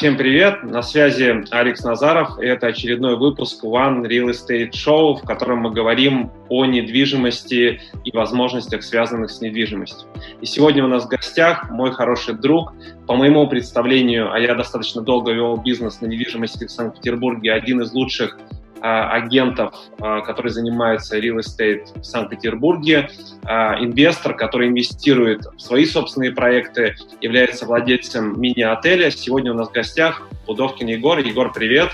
Всем привет! На связи Алекс Назаров. И это очередной выпуск One Real Estate Show, в котором мы говорим о недвижимости и возможностях, связанных с недвижимостью. И сегодня у нас в гостях мой хороший друг. По моему представлению, а я достаточно долго вел бизнес на недвижимости в Санкт-Петербурге, один из лучших агентов, а, которые занимаются real estate в Санкт-Петербурге, а, инвестор, который инвестирует в свои собственные проекты, является владельцем мини-отеля. Сегодня у нас в гостях Пудовкин Егор. Егор, привет.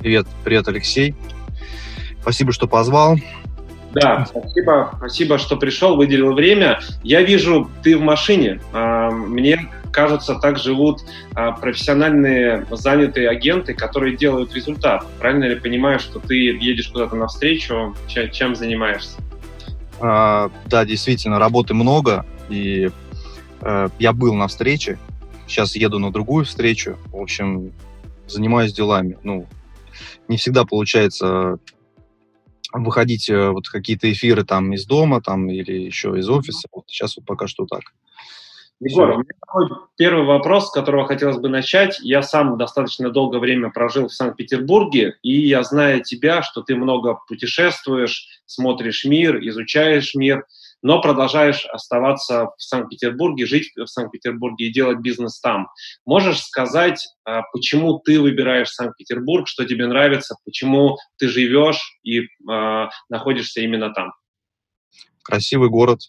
Привет, привет, Алексей. Спасибо, что позвал. Да, спасибо, спасибо, что пришел, выделил время. Я вижу, ты в машине. Мне кажется, так живут а, профессиональные занятые агенты, которые делают результат. Правильно ли понимаю, что ты едешь куда-то навстречу? Чем, занимаешься? А, да, действительно, работы много, и а, я был на встрече, сейчас еду на другую встречу, в общем, занимаюсь делами. Ну, не всегда получается выходить э, вот какие-то эфиры там из дома там или еще из офиса. Вот сейчас вот пока что так. Егор, у меня такой первый вопрос, с которого хотелось бы начать. Я сам достаточно долгое время прожил в Санкт-Петербурге, и я знаю тебя, что ты много путешествуешь, смотришь мир, изучаешь мир, но продолжаешь оставаться в Санкт-Петербурге, жить в Санкт-Петербурге и делать бизнес там. Можешь сказать, а, почему ты выбираешь Санкт-Петербург, что тебе нравится, почему ты живешь и э, находишься именно там? Красивый город,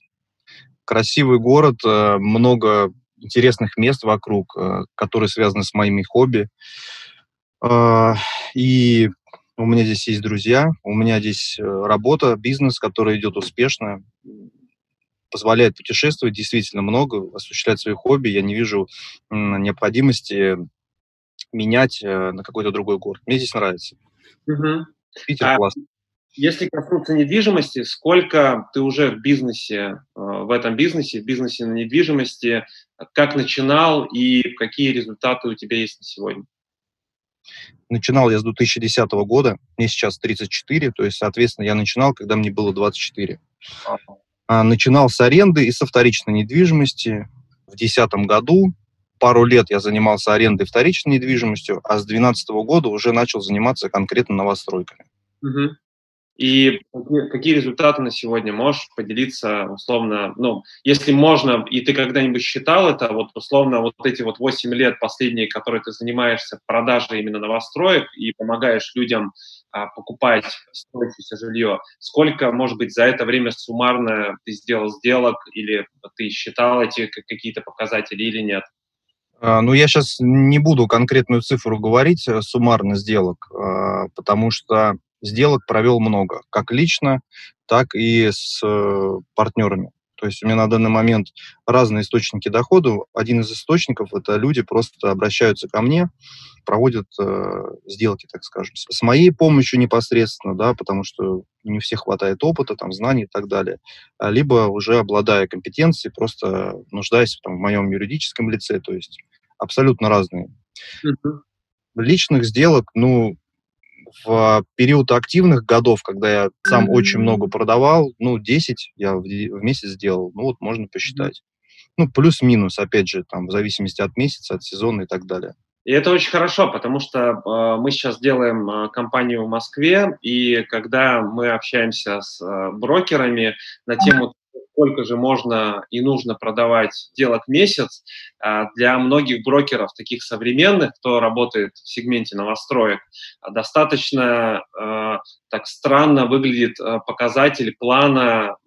красивый город, э, много интересных мест вокруг, э, которые связаны с моими хобби. Э, и у меня здесь есть друзья, у меня здесь работа, бизнес, который идет успешно, позволяет путешествовать действительно много, осуществлять свои хобби. Я не вижу необходимости менять на какой-то другой город. Мне здесь нравится. Угу. Питер а, классно. Если коснуться недвижимости, сколько ты уже в бизнесе, э, в этом бизнесе, в бизнесе на недвижимости, как начинал и какие результаты у тебя есть на сегодня? Начинал я с 2010 года, мне сейчас 34, то есть, соответственно, я начинал, когда мне было 24. А, начинал с аренды и со вторичной недвижимости. В 2010 году пару лет я занимался арендой вторичной недвижимостью, а с 2012 года уже начал заниматься конкретно новостройками. Угу. И какие результаты на сегодня можешь поделиться условно, ну, если можно, и ты когда-нибудь считал это, вот условно вот эти вот 8 лет последние, которые ты занимаешься продажей именно новостроек и помогаешь людям а, покупать строящееся жилье, сколько, может быть, за это время суммарно ты сделал сделок или ты считал эти какие-то показатели или нет? А, ну, я сейчас не буду конкретную цифру говорить э, суммарно сделок, а, потому что сделок провел много, как лично, так и с э, партнерами. То есть у меня на данный момент разные источники дохода. Один из источников – это люди просто обращаются ко мне, проводят э, сделки, так скажем, с моей помощью непосредственно, да, потому что не всех хватает опыта, там, знаний и так далее. А либо уже обладая компетенцией, просто нуждаясь там, в моем юридическом лице, то есть абсолютно разные. Uh-huh. Личных сделок, ну, в период активных годов, когда я сам mm-hmm. очень много продавал, ну, 10 я в, в месяц сделал, ну, вот можно посчитать. Ну, плюс-минус, опять же, там, в зависимости от месяца, от сезона и так далее. И это очень хорошо, потому что э, мы сейчас делаем э, компанию в Москве, и когда мы общаемся с э, брокерами на тему сколько же можно и нужно продавать делать месяц, а, для многих брокеров, таких современных, кто работает в сегменте новостроек, достаточно а, так странно выглядит а, показатель плана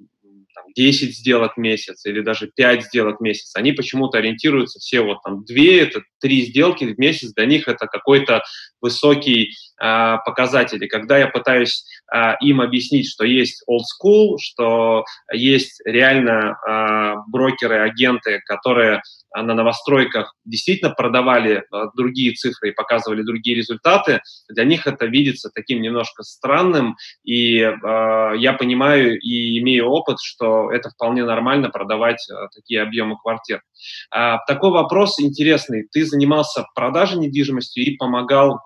10 сделок в месяц или даже 5 сделок в месяц, они почему-то ориентируются все вот там 2, это 3 сделки в месяц, для них это какой-то высокий э, показатель. И когда я пытаюсь э, им объяснить, что есть old school, что есть реально э, брокеры, агенты, которые на новостройках действительно продавали другие цифры и показывали другие результаты, для них это видится таким немножко странным, и э, я понимаю и имею опыт, что это вполне нормально продавать э, такие объемы квартир. Э, такой вопрос интересный. Ты занимался продажей недвижимости и помогал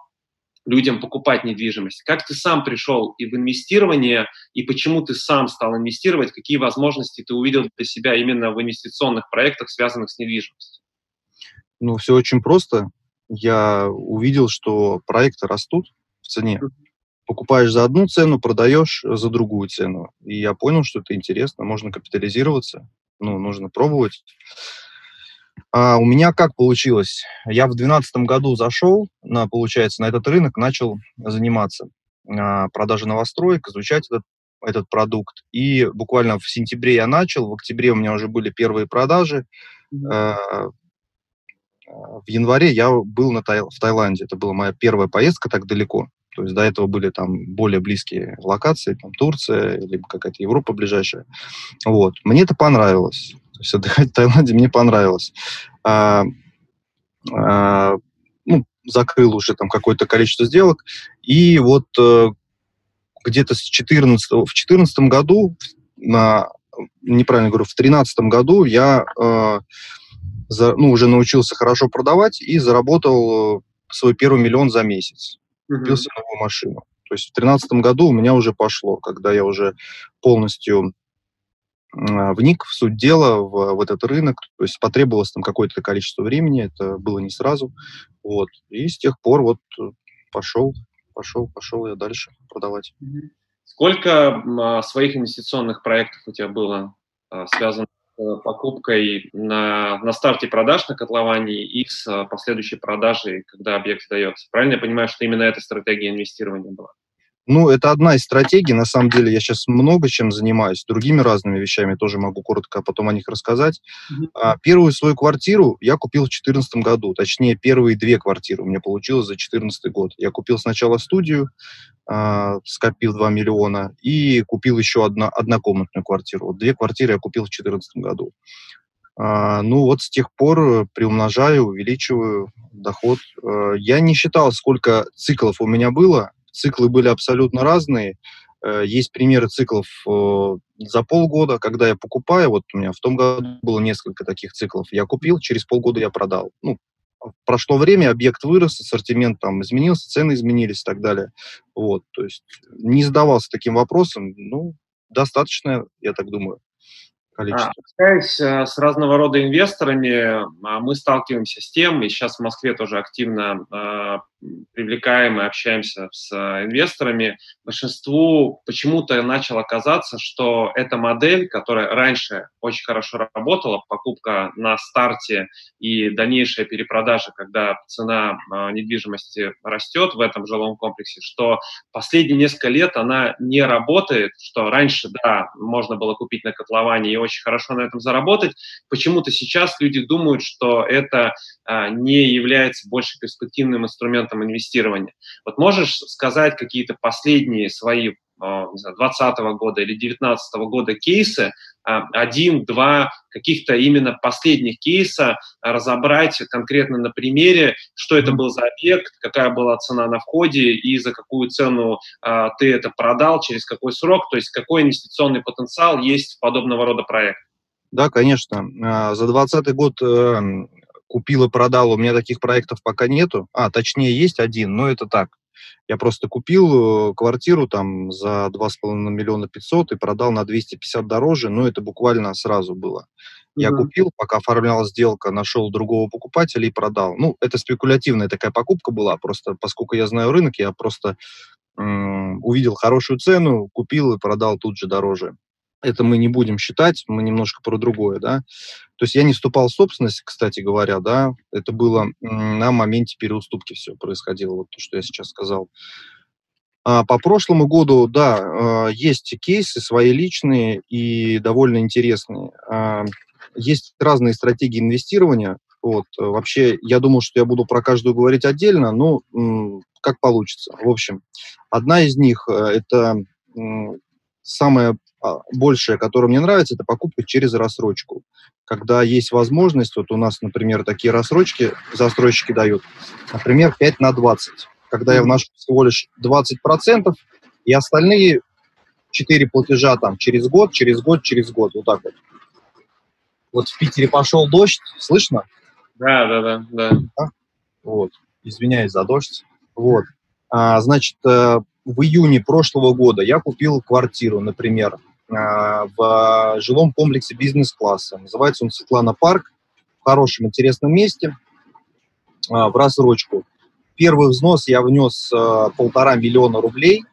людям покупать недвижимость. Как ты сам пришел и в инвестирование, и почему ты сам стал инвестировать, какие возможности ты увидел для себя именно в инвестиционных проектах, связанных с недвижимостью? Ну, все очень просто. я увидел, что проекты растут в цене. Покупаешь за одну цену, продаешь за другую цену. И я понял, что это интересно, можно капитализироваться, ну, нужно пробовать. А у меня как получилось? Я в 2012 году зашел, на, получается, на этот рынок, начал заниматься а, продажей новостроек, изучать этот, этот продукт. И буквально в сентябре я начал, в октябре у меня уже были первые продажи. А, в январе я был на Тай, в Таиланде. Это была моя первая поездка так далеко. То есть до этого были там более близкие локации, там Турция, либо какая-то Европа ближайшая. Вот. Мне это понравилось. То есть отдыхать в Таиланде мне понравилось. А, а, ну, закрыл уже там какое-то количество сделок. И вот э, где-то с 14, в 2014 году, на, неправильно говорю, в 2013 году я э, за, ну, уже научился хорошо продавать и заработал э, свой первый миллион за месяц. Купил себе новую машину. То есть в 2013 году у меня уже пошло, когда я уже полностью вник в суть дела, в, в этот рынок. То есть потребовалось там какое-то количество времени, это было не сразу. Вот. И с тех пор вот пошел, пошел, пошел я дальше продавать. Сколько а, своих инвестиционных проектов у тебя было а, связано Э, покупкой на, на старте продаж на котловании и с э, последующей продажей, когда объект сдается. Правильно я понимаю, что именно эта стратегия инвестирования была? Ну, это одна из стратегий. На самом деле я сейчас много чем занимаюсь, другими разными вещами тоже могу коротко потом о них рассказать. Mm-hmm. Первую свою квартиру я купил в 2014 году, точнее, первые две квартиры у меня получилось за 2014 год. Я купил сначала студию, а, скопил 2 миллиона, и купил еще одна, однокомнатную квартиру. Вот две квартиры я купил в 2014 году. А, ну вот с тех пор приумножаю, увеличиваю доход. А, я не считал, сколько циклов у меня было, Циклы были абсолютно разные. Э, есть примеры циклов э, за полгода, когда я покупаю, вот у меня в том году было несколько таких циклов, я купил, через полгода я продал. Ну, прошло время, объект вырос, ассортимент там изменился, цены изменились и так далее. Вот, то есть не задавался таким вопросом, ну, достаточно, я так думаю количество. Общаясь а, с разного рода инвесторами, а, мы сталкиваемся с тем, и сейчас в Москве тоже активно а, привлекаем и общаемся с инвесторами, большинству почему-то начало казаться, что эта модель, которая раньше очень хорошо работала, покупка на старте и дальнейшая перепродажа, когда цена недвижимости растет в этом жилом комплексе, что последние несколько лет она не работает, что раньше, да, можно было купить на котловане и очень хорошо на этом заработать. Почему-то сейчас люди думают, что это а, не является больше перспективным инструментом инвестирования. Вот можешь сказать какие-то последние свои 2020 года или 2019 года кейсы, а, один, два каких-то именно последних кейса разобрать конкретно на примере, что это был за объект, какая была цена на входе и за какую цену а, ты это продал, через какой срок, то есть какой инвестиционный потенциал есть в подобного рода проект. Да, конечно. А, за 2020 год э, купил и продал. У меня таких проектов пока нету. А, точнее, есть один, но это так. Я просто купил э, квартиру там за 2,5 миллиона 500 и продал на 250 дороже, но это буквально сразу было. Я mm-hmm. купил, пока оформляла сделка, нашел другого покупателя и продал. Ну, это спекулятивная такая покупка была, просто поскольку я знаю рынок, я просто м- увидел хорошую цену, купил и продал тут же дороже это мы не будем считать, мы немножко про другое, да. То есть я не вступал в собственность, кстати говоря, да, это было на моменте переуступки все происходило, вот то, что я сейчас сказал. А по прошлому году, да, а, есть кейсы свои личные и довольно интересные. А, есть разные стратегии инвестирования. Вот. Вообще, я думал, что я буду про каждую говорить отдельно, но как получится. В общем, одна из них э, – это самая а, большее, которое мне нравится, это покупка через рассрочку. Когда есть возможность, вот у нас, например, такие рассрочки застройщики дают, например, 5 на 20. Когда я вношу всего лишь 20%, и остальные 4 платежа там через год, через год, через год, вот так вот. Вот в Питере пошел дождь, слышно? Да, да, да, да. да? Вот, извиняюсь за дождь. Вот. А, значит, э, в июне прошлого года я купил квартиру, например, а, в жилом комплексе бизнес-класса. Называется он Светлана Парк, в хорошем, интересном месте. а, в рассрочку. Первый взнос я внес а, полтора миллиона рублей,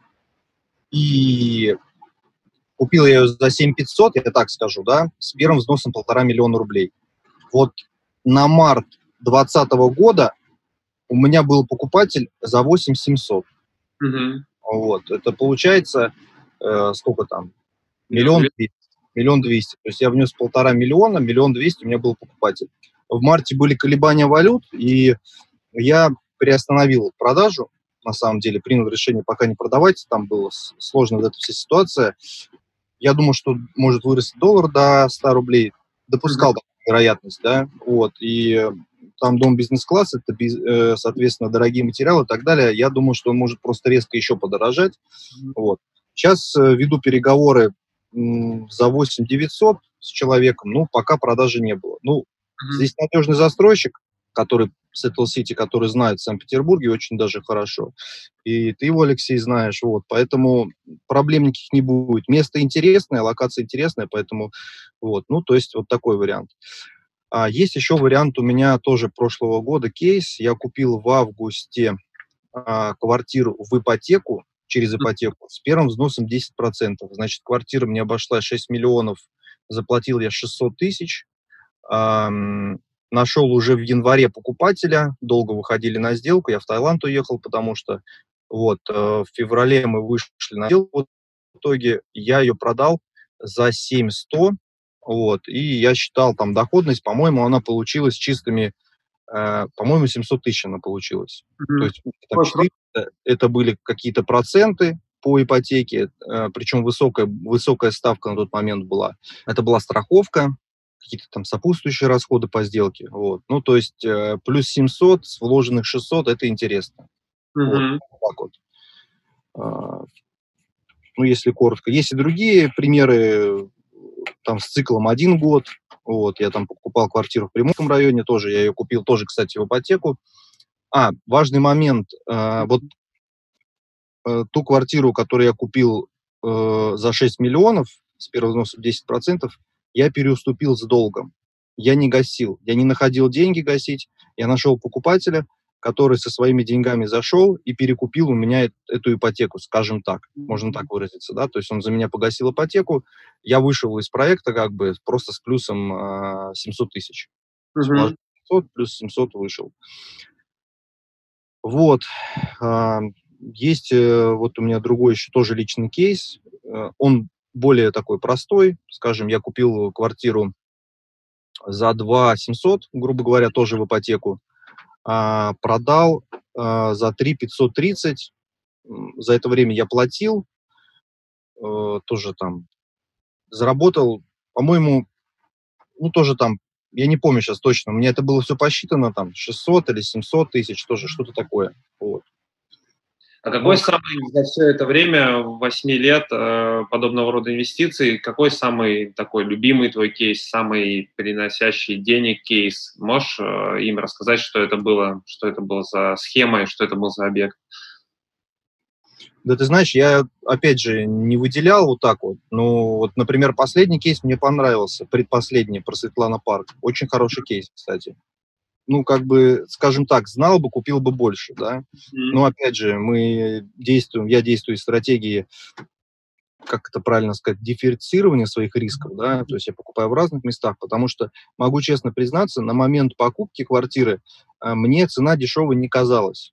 и купил я ее за 7500, я так скажу, да, с первым взносом полтора миллиона рублей. Вот на март 2020 года у меня был покупатель за 8700. Угу. Вот, это получается, э, сколько там, миллион двести. Миллион двести. То есть я внес полтора миллиона, миллион двести, у меня был покупатель. В марте были колебания валют, и я приостановил продажу, на самом деле, принял решение пока не продавать, там была сложная вот эта вся ситуация. Я думал, что может вырасти доллар до 100 рублей, допускал mm-hmm. вероятность, да, вот, и там дом бизнес-класс, это, э, соответственно, дорогие материалы и так далее. Я думаю, что он может просто резко еще подорожать. Вот. Сейчас э, веду переговоры за 8 900 с человеком, ну, пока продажи не было. Ну, mm-hmm. здесь надежный застройщик, который Seattle City, который знает в Санкт-Петербурге очень даже хорошо. И ты его, Алексей, знаешь, вот, поэтому проблем никаких не будет. Место интересное, локация интересная, поэтому вот, ну, то есть вот такой вариант. А есть еще вариант у меня тоже прошлого года кейс. Я купил в августе а, квартиру в ипотеку, через ипотеку, с первым взносом 10%. Значит, квартира мне обошла 6 миллионов, заплатил я 600 тысяч. Эм, нашел уже в январе покупателя, долго выходили на сделку, я в Таиланд уехал, потому что вот э, в феврале мы вышли на сделку, в итоге я ее продал за 7100, вот, и я считал там доходность, по-моему, она получилась чистыми, э, по-моему, 700 тысяч она получилась. Mm-hmm. То есть там, 400, это были какие-то проценты по ипотеке, э, причем высокая, высокая ставка на тот момент была. Это была страховка, какие-то там сопутствующие расходы по сделке. Вот. Ну, то есть э, плюс 700 с вложенных 600 – это интересно. Mm-hmm. Вот, так вот. А, ну, если коротко. Есть и другие примеры, там с циклом один год. Вот, я там покупал квартиру в Приморском районе, тоже я ее купил, тоже, кстати, в ипотеку. А, важный момент. Э, вот э, ту квартиру, которую я купил э, за 6 миллионов, с первого взноса 10%, я переуступил с долгом. Я не гасил, я не находил деньги гасить, я нашел покупателя, который со своими деньгами зашел и перекупил у меня эту ипотеку, скажем так, можно так выразиться, да, то есть он за меня погасил ипотеку, я вышел из проекта как бы просто с плюсом э, 700 тысяч. Uh-huh. 700 плюс 700 вышел. Вот. Э, есть э, вот у меня другой еще тоже личный кейс. Э, он более такой простой. Скажем, я купил квартиру за 2 700, грубо говоря, тоже в ипотеку. А, продал а, за 3 530. За это время я платил. А, тоже там заработал, по-моему, ну, тоже там, я не помню сейчас точно, меня это было все посчитано, там, 600 или 700 тысяч, тоже что-то такое. Вот. А какой самый за все это время, 8 лет э, подобного рода инвестиций, какой самый такой любимый твой кейс, самый приносящий денег кейс? Можешь э, им рассказать, что это было, что это было за схема и что это был за объект? Да ты знаешь, я, опять же, не выделял вот так вот. Ну, вот, например, последний кейс мне понравился, предпоследний, про Светлана Парк. Очень хороший кейс, кстати ну, как бы, скажем так, знал бы, купил бы больше, да. Mm-hmm. Но, опять же, мы действуем, я действую в стратегии, как это правильно сказать, дифференцирования своих рисков, да, то есть я покупаю в разных местах, потому что, могу честно признаться, на момент покупки квартиры а, мне цена дешевой не казалась.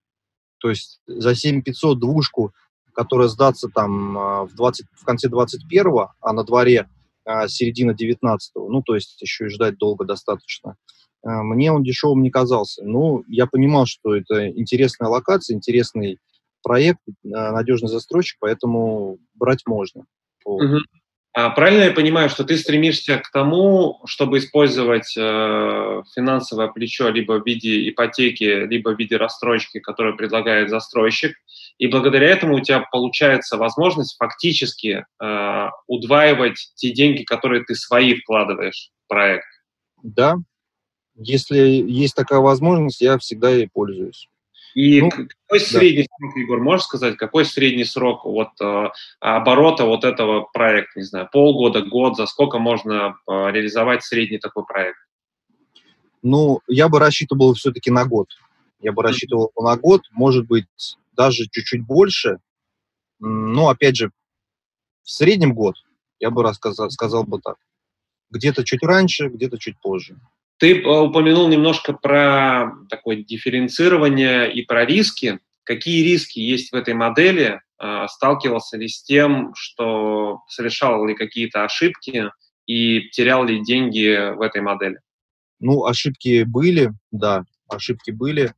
То есть за 7500 двушку, которая сдаться там а, в, 20, в конце 21-го, а на дворе а, середина 19-го, ну, то есть еще и ждать долго достаточно, мне он дешевым не казался. Ну, я понимал, что это интересная локация, интересный проект, а, надежный застройщик, поэтому брать можно. Угу. А правильно я понимаю, что ты стремишься к тому, чтобы использовать э, финансовое плечо либо в виде ипотеки, либо в виде расстройки, которую предлагает застройщик, и благодаря этому у тебя получается возможность фактически э, удваивать те деньги, которые ты свои вкладываешь в проект. Да, если есть такая возможность, я всегда ей пользуюсь. И ну, какой средний да. срок, Егор, можешь сказать, какой средний срок вот э, оборота вот этого проекта, не знаю, полгода, год, за сколько можно э, реализовать средний такой проект? Ну, я бы рассчитывал все-таки на год. Я бы рассчитывал на год, может быть, даже чуть-чуть больше. Но, опять же, в среднем год, я бы рассказал, сказал бы так. Где-то чуть раньше, где-то чуть позже. Ты э, упомянул немножко про такое дифференцирование и про риски. Какие риски есть в этой модели? А, сталкивался ли с тем, что совершал ли какие-то ошибки и терял ли деньги в этой модели? Ну, ошибки были, да, ошибки были.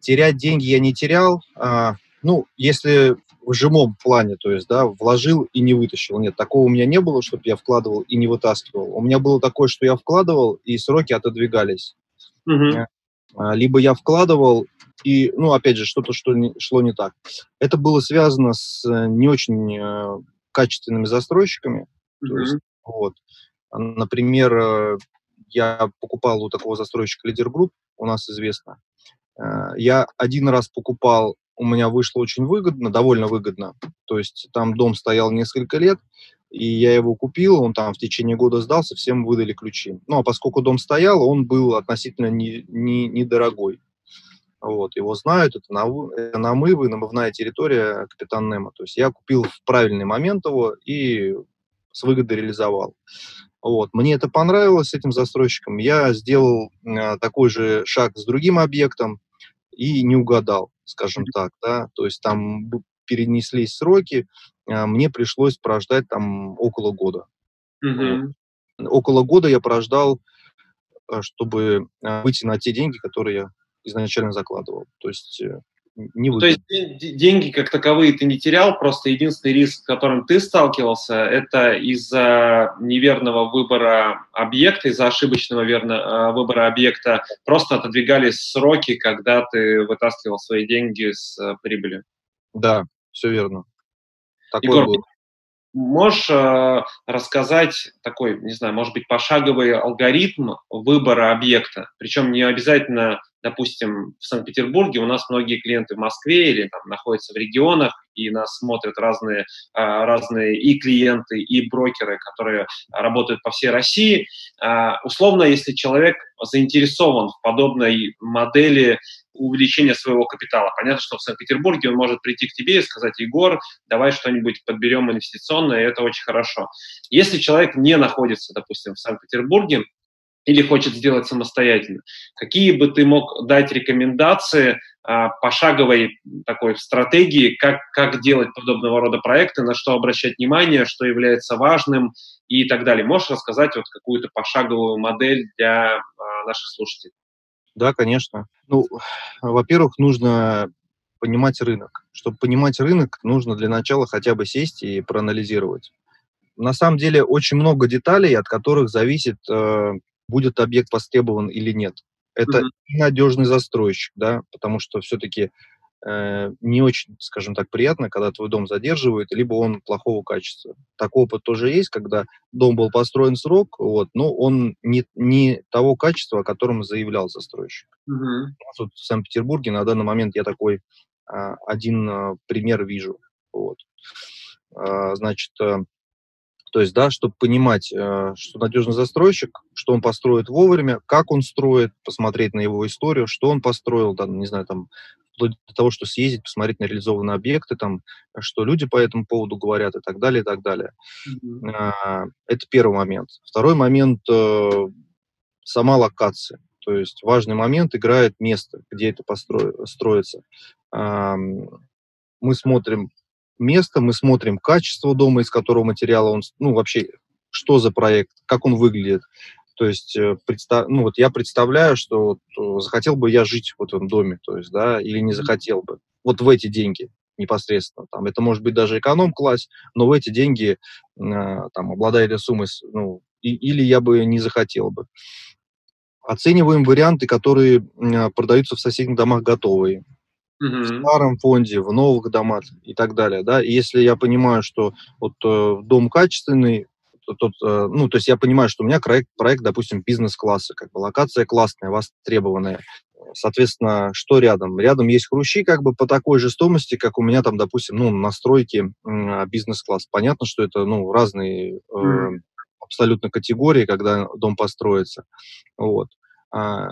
Терять деньги я не терял. А, ну, если в жимом плане, то есть, да, вложил и не вытащил. Нет, такого у меня не было, чтобы я вкладывал и не вытаскивал. У меня было такое, что я вкладывал, и сроки отодвигались. Угу. Либо я вкладывал, и, ну, опять же, что-то что не, шло не так. Это было связано с э, не очень э, качественными застройщиками. Mm-hmm. То есть, вот. Например, э, я покупал у такого застройщика Лидер Групп, у нас известно. Я один раз покупал, у меня вышло очень выгодно, довольно выгодно. То есть там дом стоял несколько лет, и я его купил, он там в течение года сдался, всем выдали ключи. Ну, а поскольку дом стоял, он был относительно не, не, недорогой. Вот, его знают, это, намывы, намывная территория Капитан Немо. То есть я купил в правильный момент его и с выгодой реализовал. Вот. Мне это понравилось с этим застройщиком. Я сделал э, такой же шаг с другим объектом и не угадал, скажем так. Да? То есть там перенеслись сроки, э, мне пришлось прождать там около года. Вот. Около года я прождал, э, чтобы э, выйти на те деньги, которые я изначально закладывал. То есть э, не выгодно. То есть деньги как таковые ты не терял, просто единственный риск, с которым ты сталкивался, это из-за неверного выбора объекта, из-за ошибочного верно, э, выбора объекта просто отодвигались сроки, когда ты вытаскивал свои деньги с э, прибыли. Да, все верно. Такое Егор, было. Можешь э, рассказать такой, не знаю, может быть, пошаговый алгоритм выбора объекта? Причем не обязательно, допустим, в Санкт-Петербурге. У нас многие клиенты в Москве или там находятся в регионах, и нас смотрят разные, э, разные и клиенты, и брокеры, которые работают по всей России. Э, условно, если человек заинтересован в подобной модели увеличения своего капитала. Понятно, что в Санкт-Петербурге он может прийти к тебе и сказать, Егор, давай что-нибудь подберем инвестиционное, и это очень хорошо. Если человек не находится, допустим, в Санкт-Петербурге, или хочет сделать самостоятельно. Какие бы ты мог дать рекомендации а, пошаговой такой стратегии, как, как делать подобного рода проекты, на что обращать внимание, что является важным и так далее. Можешь рассказать вот какую-то пошаговую модель для а, наших слушателей? Да, конечно. Ну, во-первых, нужно понимать рынок. Чтобы понимать рынок, нужно для начала хотя бы сесть и проанализировать. На самом деле очень много деталей, от которых зависит, э, будет объект востребован или нет. Это mm-hmm. надежный застройщик, да, потому что все-таки Э, не очень, скажем так, приятно, когда твой дом задерживают, либо он плохого качества. Такой опыт тоже есть, когда дом был построен срок, вот, но он не, не того качества, о котором заявлял застройщик. Угу. У вот в Санкт-Петербурге на данный момент я такой а, один а, пример вижу. Вот. А, значит, а, то есть, да, чтобы понимать, а, что надежный застройщик, что он построит вовремя, как он строит, посмотреть на его историю, что он построил, да, не знаю, там, вплоть до того, что съездить, посмотреть на реализованные объекты, там, что люди по этому поводу говорят и так далее, и так далее. Mm-hmm. Это первый момент. Второй момент э, – сама локация. То есть важный момент играет место, где это построится. Мы смотрим место, мы смотрим качество дома, из которого материала он, ну, вообще, что за проект, как он выглядит, то есть, э, представ... ну, вот я представляю, что вот, захотел бы я жить в этом доме, то есть, да, или не захотел бы. Вот в эти деньги непосредственно. Там, это может быть даже эконом-класс, но в эти деньги, э, там, обладая этой суммой, ну, и, или я бы не захотел бы. Оцениваем варианты, которые э, продаются в соседних домах готовые. В старом фонде, в новых домах и так далее. Да? И если я понимаю, что вот э, дом качественный, тот, э, ну, то есть я понимаю, что у меня проект, проект допустим, бизнес-класса, как бы локация классная, востребованная. Соответственно, что рядом? Рядом есть хрущи как бы по такой же стоимости, как у меня там, допустим, ну, настройки бизнес-класс. Понятно, что это, ну, разные э, абсолютно категории, когда дом построится. Вот. А,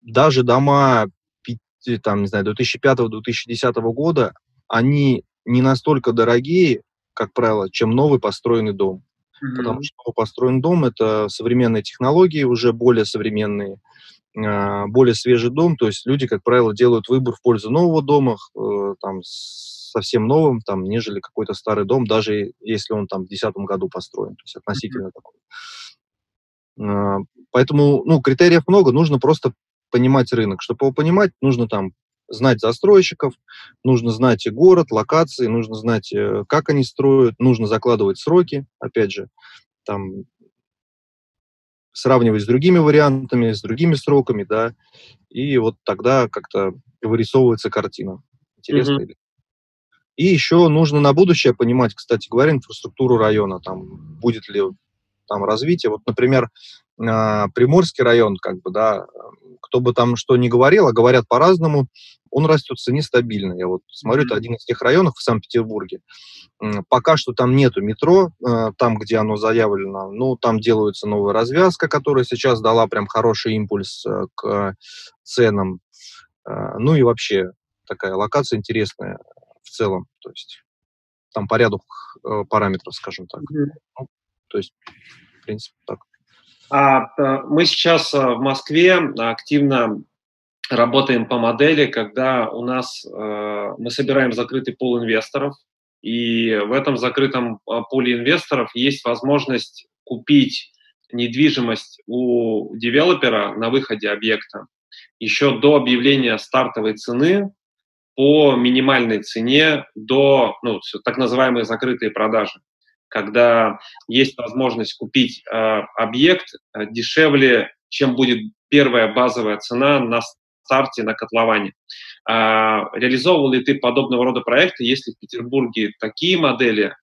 даже дома 50-60 там, не знаю, 2005-2010 года, они не настолько дорогие, как правило, чем новый построенный дом. Mm-hmm. Потому что новый построенный дом – это современные технологии, уже более современные, а, более свежий дом. То есть люди, как правило, делают выбор в пользу нового дома, э, там, совсем новым, там, нежели какой-то старый дом, даже если он там в 2010 году построен. То есть относительно mm-hmm. такой. А, поэтому, ну, критериев много, нужно просто понимать рынок. Чтобы его понимать, нужно там знать застройщиков, нужно знать и город, локации, нужно знать, э, как они строят, нужно закладывать сроки, опять же, там сравнивать с другими вариантами, с другими сроками, да, и вот тогда как-то вырисовывается картина. Интересно mm-hmm. И еще нужно на будущее понимать, кстати говоря, инфраструктуру района, там будет ли там развитие. Вот, например, а, Приморский район, как бы, да, кто бы там что ни говорил, а говорят по-разному, он растет в цене стабильно. Я вот смотрю, это один из тех районов в Санкт-Петербурге. Пока что там нету метро, э, там, где оно заявлено. Ну, там делается новая развязка, которая сейчас дала прям хороший импульс э, к ценам. Э, ну и вообще такая локация интересная в целом. То есть там по ряду параметров, скажем так. Ну, то есть, в принципе, так. А, мы сейчас в Москве активно работаем по модели, когда у нас э, мы собираем закрытый пул инвесторов, и в этом закрытом пуле инвесторов есть возможность купить недвижимость у девелопера на выходе объекта еще до объявления стартовой цены по минимальной цене до ну, так называемые закрытые продажи, когда есть возможность купить э, объект э, дешевле, чем будет первая базовая цена на старте на котловане. А, реализовывал ли ты подобного рода проекты, если в Петербурге такие модели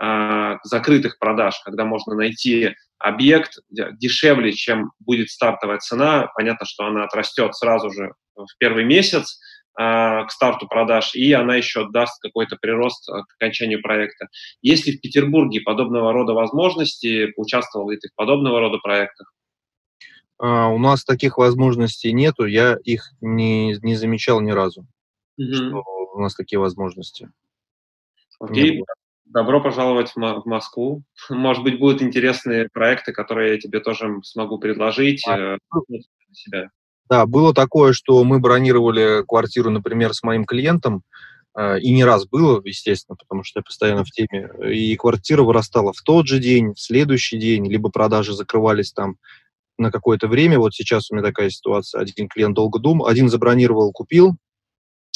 а, закрытых продаж, когда можно найти объект дешевле, чем будет стартовая цена, понятно, что она отрастет сразу же в первый месяц, к старту продаж, и она еще даст какой-то прирост к окончанию проекта. Есть ли в Петербурге подобного рода возможности, участвовал ли ты в подобного рода проектах? А, у нас таких возможностей нету, я их не, не замечал ни разу, угу. что у нас такие возможности. Окей, добро пожаловать в, в Москву. Может быть, будут интересные проекты, которые я тебе тоже смогу предложить а, э, себя. Да, было такое, что мы бронировали квартиру, например, с моим клиентом, э, и не раз было, естественно, потому что я постоянно в теме, и квартира вырастала в тот же день, в следующий день, либо продажи закрывались там на какое-то время. Вот сейчас у меня такая ситуация. Один клиент долго думал, один забронировал, купил,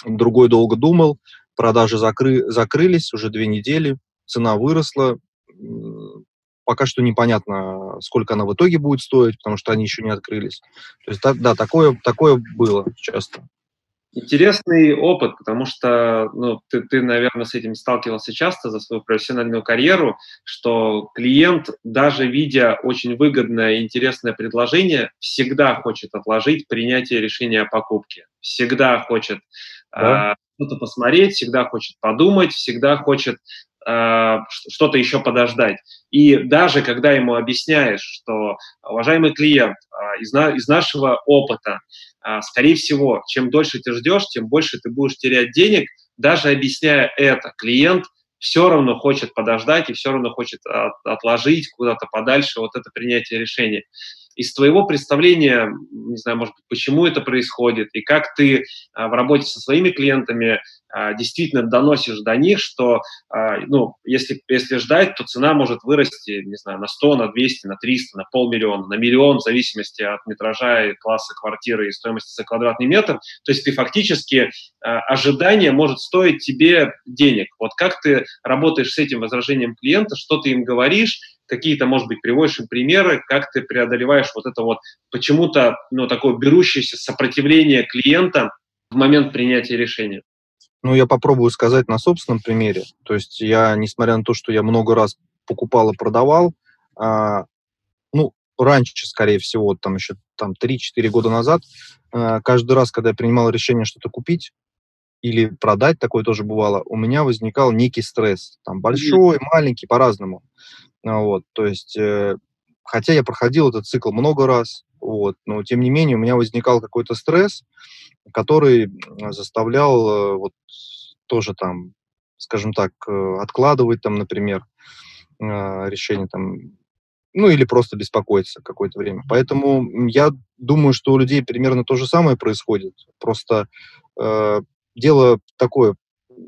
другой долго думал, продажи закры, закрылись уже две недели, цена выросла. Пока что непонятно, сколько она в итоге будет стоить, потому что они еще не открылись. То есть, да, да такое, такое было часто. Интересный опыт, потому что ну, ты, ты, наверное, с этим сталкивался часто за свою профессиональную карьеру, что клиент, даже видя очень выгодное и интересное предложение, всегда хочет отложить принятие решения о покупке. Всегда хочет да. э, что-то посмотреть, всегда хочет подумать, всегда хочет что-то еще подождать. И даже когда ему объясняешь, что, уважаемый клиент, э, из, на, из нашего опыта, а, скорее всего, чем дольше ты ждешь, тем больше ты будешь терять денег. Даже объясняя это, клиент все равно хочет подождать и все равно хочет отложить куда-то подальше вот это принятие решения из твоего представления, не знаю, может быть, почему это происходит, и как ты в работе со своими клиентами действительно доносишь до них, что, а, ну, если, если ждать, то цена может вырасти, не знаю, на 100, на 200, на 300, на полмиллиона, на миллион, в зависимости от метража и класса квартиры и стоимости за квадратный метр. То есть ты фактически ожидание может стоить тебе денег. Вот как ты работаешь с этим возражением клиента, что ты им говоришь, какие-то, может быть, приводишь им примеры, как ты преодолеваешь вот это вот почему-то, ну, такое берущееся сопротивление клиента в момент принятия решения? Ну, я попробую сказать на собственном примере. То есть я, несмотря на то, что я много раз покупал и продавал, а, ну, раньше, скорее всего, там еще там 3-4 года назад, а, каждый раз, когда я принимал решение что-то купить или продать, такое тоже бывало, у меня возникал некий стресс. Там большой, маленький, по-разному. Вот, то есть э, хотя я проходил этот цикл много раз, вот, но тем не менее у меня возникал какой-то стресс, который заставлял э, вот тоже там, скажем так, э, откладывать там, например, э, решение там, ну или просто беспокоиться какое-то время. Поэтому я думаю, что у людей примерно то же самое происходит. Просто э, дело такое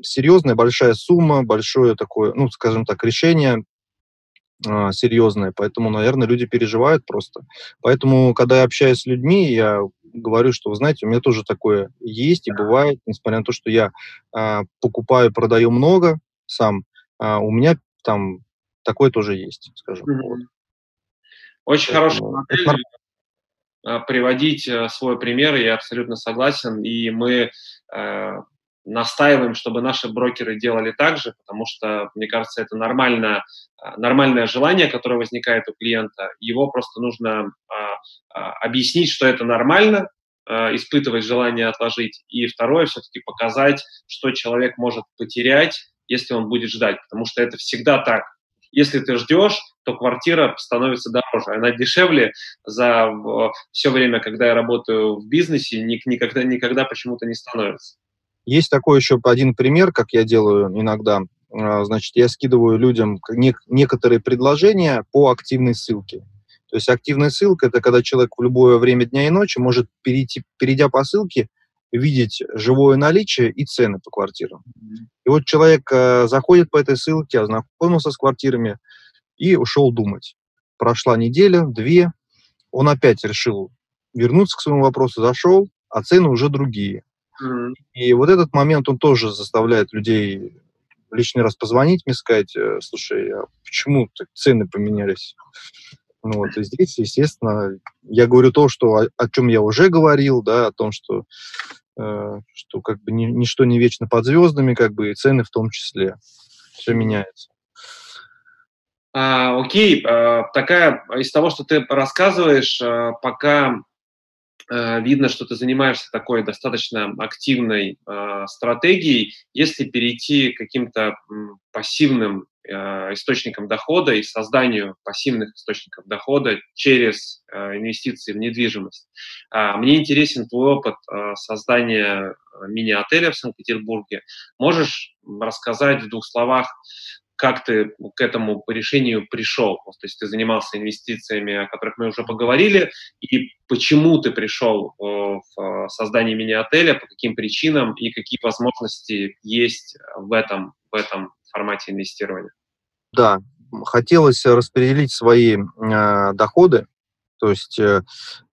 серьезная, большая сумма, большое такое, ну, скажем так, решение э, серьезное, поэтому, наверное, люди переживают просто. Поэтому, когда я общаюсь с людьми, я говорю, что, вы знаете, у меня тоже такое есть и бывает, несмотря на то, что я э, покупаю, продаю много сам, э, у меня там такое тоже есть, скажем. Mm-hmm. Вот. Очень хорошая модель. Приводить свой пример, я абсолютно согласен, и мы э, настаиваем, чтобы наши брокеры делали так же, потому что, мне кажется, это нормально, а, нормальное желание, которое возникает у клиента. Его просто нужно а, а, объяснить, что это нормально, испытывать желание отложить. И второе, все-таки показать, что человек может потерять, если он будет ждать, потому что это всегда так. Если ты ждешь, то квартира становится дороже. Она дешевле за все время, когда я работаю в бизнесе, никогда, никогда почему-то не становится. Есть такой еще один пример, как я делаю иногда. А, значит, я скидываю людям некоторые предложения по активной ссылке. То есть активная ссылка – это когда человек в любое время дня и ночи может, перейти, перейдя по ссылке, видеть живое наличие и цены по квартирам. И вот человек э, заходит по этой ссылке, ознакомился с квартирами и ушел думать. Прошла неделя, две, он опять решил вернуться к своему вопросу, зашел, а цены уже другие. Mm-hmm. И вот этот момент, он тоже заставляет людей лишний раз позвонить мне, сказать, э, слушай, а почему цены поменялись? Ну, вот, и здесь, естественно, я говорю то, что, о, о чем я уже говорил, да, о том, что, э, что как бы ни, ничто не вечно под звездами, как бы и цены в том числе. Все меняется. А, окей, а, такая из того, что ты рассказываешь, а, пока видно, что ты занимаешься такой достаточно активной э, стратегией. Если перейти к каким-то пассивным э, источникам дохода и созданию пассивных источников дохода через э, инвестиции в недвижимость. Э, мне интересен твой опыт э, создания мини-отеля в Санкт-Петербурге. Можешь рассказать в двух словах, как ты к этому решению пришел? То есть ты занимался инвестициями, о которых мы уже поговорили, и почему ты пришел э, в э, создание мини-отеля, по каким причинам и какие возможности есть в этом, в этом формате инвестирования? Да, хотелось распределить свои э, доходы, то есть, э,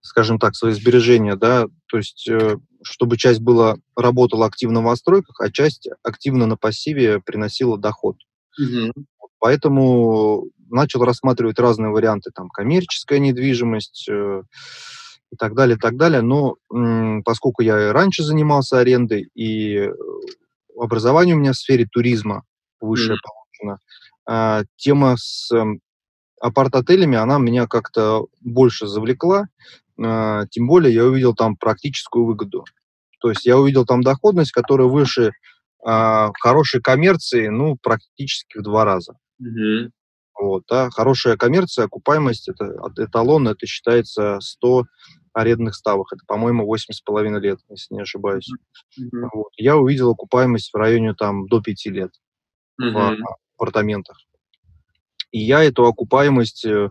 скажем так, свои сбережения, да, то есть, э, чтобы часть была работала активно в настройках, а часть активно на пассиве приносила доход. Угу. Поэтому начал рассматривать разные варианты, там, коммерческая недвижимость э, и так далее, и так далее. Но м, поскольку я и раньше занимался арендой, и образование у меня в сфере туризма высшее получено, э, тема с э, апарт-отелями, она меня как-то больше завлекла, э, тем более я увидел там практическую выгоду. То есть я увидел там доходность, которая выше а, хорошей коммерции, ну, практически в два раза. Mm-hmm. Вот, да, хорошая коммерция, окупаемость, это эталон, это считается 100 арендных ставок. Это, по-моему, 8,5 лет, если не ошибаюсь. Mm-hmm. Вот. Я увидел окупаемость в районе там до 5 лет mm-hmm. в апартаментах. И я эту окупаемость э,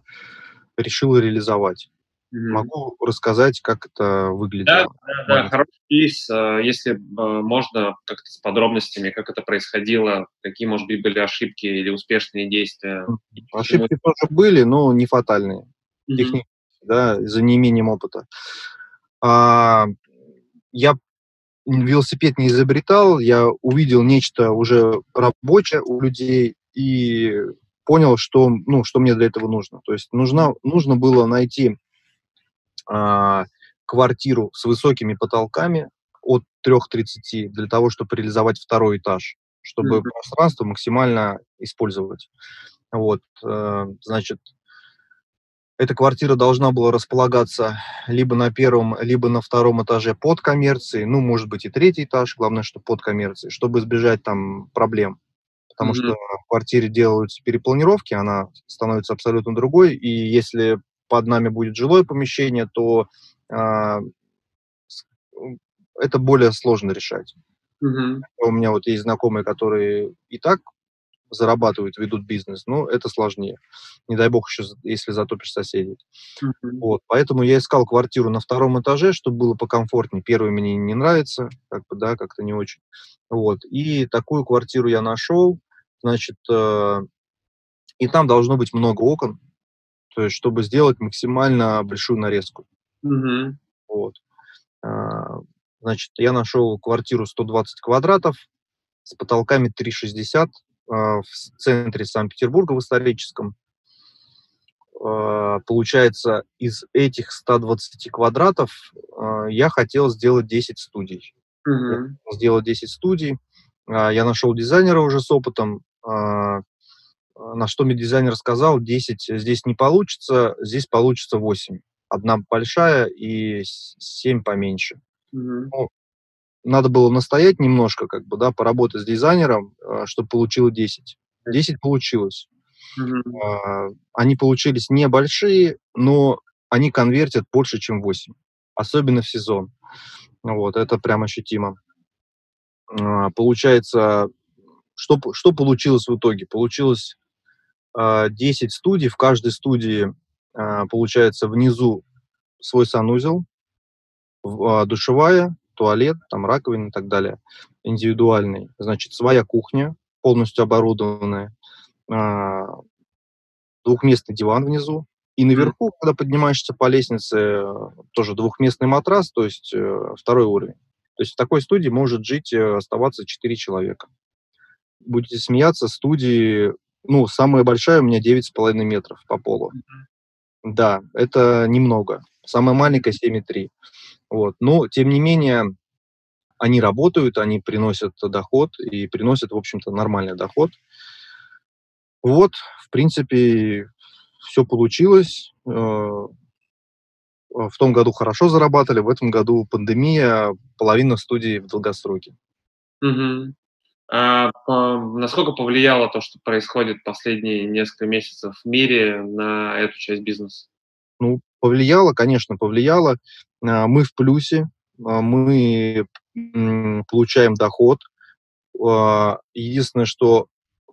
решил реализовать. Mm-hmm. Могу рассказать, как это выглядело. Да, да, да, хороший кейс. А, если можно, как-то с подробностями, как это происходило, какие, может быть, были ошибки или успешные действия. Ошибки тоже были, но не фатальные. Mm-hmm. Технически, да, за неимением опыта. А, я велосипед не изобретал, я увидел нечто уже рабочее у людей и понял, что, ну, что мне для этого нужно. То есть нужно, нужно было найти а, квартиру с высокими потолками от 3.30 для того, чтобы реализовать второй этаж, чтобы mm-hmm. пространство максимально использовать. Вот, э, значит, эта квартира должна была располагаться либо на первом, либо на втором этаже под коммерцией, ну, может быть, и третий этаж, главное, что под коммерцией, чтобы избежать там проблем. потому mm-hmm. что в квартире делаются перепланировки, она становится абсолютно другой, и если под нами будет жилое помещение, то э, это более сложно решать. Mm-hmm. У меня вот есть знакомые, которые и так зарабатывают, ведут бизнес, но это сложнее. Не дай бог еще, если затопишь соседей. Mm-hmm. Вот, поэтому я искал квартиру на втором этаже, чтобы было покомфортнее. Первый мне не нравится, как бы, да, как-то не очень. Вот, и такую квартиру я нашел, значит, э, и там должно быть много окон, то есть, чтобы сделать максимально большую нарезку. Mm-hmm. Вот. А, значит, я нашел квартиру 120 квадратов с потолками 360 а, в центре Санкт-Петербурга, в историческом. А, получается, из этих 120 квадратов я хотел сделать 10 студий. Mm-hmm. Сделать 10 студий. Я нашел дизайнера уже с опытом. На что мне дизайнер сказал, 10 здесь не получится, здесь получится 8. Одна большая и 7 поменьше. Mm-hmm. Ну, надо было настоять немножко, как бы, да, поработать с дизайнером, а, чтобы получилось 10. 10 получилось. Mm-hmm. Они получились небольшие, но они конвертят больше, чем 8. Особенно в сезон. Вот, это прям ощутимо. А, получается, что, что получилось в итоге? Получилось 10 студий. В каждой студии, получается, внизу свой санузел, душевая, туалет, там раковина и так далее, индивидуальный. Значит, своя кухня, полностью оборудованная, а, двухместный диван внизу, и наверху, когда поднимаешься по лестнице, тоже двухместный матрас, то есть э, второй уровень. То есть в такой студии может жить, э, оставаться 4 человека. Будете смеяться, студии, ну, самая большая у меня 9,5 метров по полу. Да, это немного. Самая маленькая 7,3. Вот. Но, тем не менее, они работают, они приносят доход и приносят, в общем-то, нормальный доход. Вот, в принципе, все получилось. Э, в том году хорошо зарабатывали, в этом году пандемия, половина студий в долгосроке. Угу. А по, насколько повлияло то, что происходит последние несколько месяцев в мире на эту часть бизнеса? Ну, повлияло, конечно, повлияло. А, мы в плюсе, а, мы получаем доход. А, единственное, что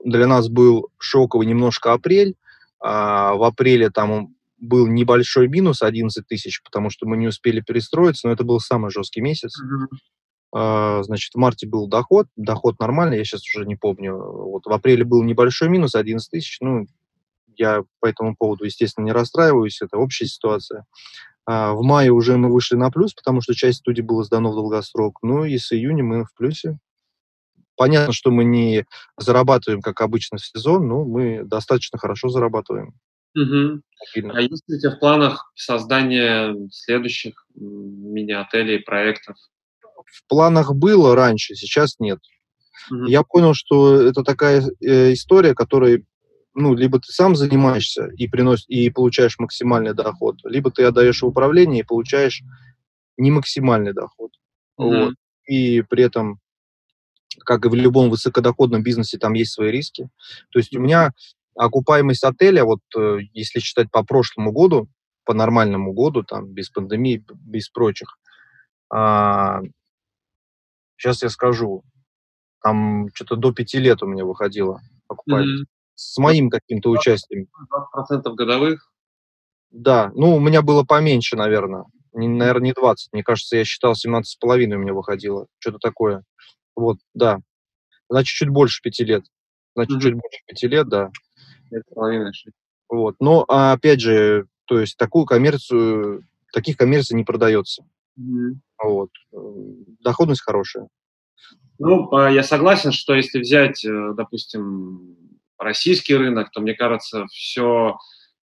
для нас был шоковый немножко апрель. В апреле там был небольшой минус 11 тысяч, потому что мы не успели перестроиться, но это был самый жесткий месяц. Mm-hmm. Значит, в марте был доход, доход нормальный, я сейчас уже не помню. Вот в апреле был небольшой минус 11 тысяч, ну, я по этому поводу, естественно, не расстраиваюсь, это общая ситуация. А в мае уже мы вышли на плюс, потому что часть студий было сдано в долгосрок. Ну и с июня мы в плюсе. Понятно, что мы не зарабатываем, как обычно, в сезон, но мы достаточно хорошо зарабатываем. Угу. А есть ли у тебя в планах создание следующих мини-отелей, проектов? В планах было раньше, сейчас нет. Угу. Я понял, что это такая э, история, которой ну, либо ты сам занимаешься и, приносишь, и получаешь максимальный доход, либо ты отдаешь в управление и получаешь не максимальный доход. Mm-hmm. Вот. И при этом, как и в любом высокодоходном бизнесе, там есть свои риски. То есть mm-hmm. у меня окупаемость отеля, вот э, если считать по прошлому году, по нормальному году, там, без пандемии, без прочих, а, сейчас я скажу, там что-то до пяти лет у меня выходило. Mm-hmm с моим каким-то участием. 20% годовых? Да, ну, у меня было поменьше, наверное. Не, наверное, не 20. Мне кажется, я считал 17,5 у меня выходило. Что-то такое. Вот, да. Значит, чуть больше пяти лет. Значит, mm-hmm. чуть больше пяти лет, да. Это Вот. Но, а, опять же, то есть такую коммерцию, таких коммерций не продается. Mm-hmm. Вот. Доходность хорошая. Ну, а, я согласен, что если взять, э, допустим, российский рынок, то, мне кажется, все,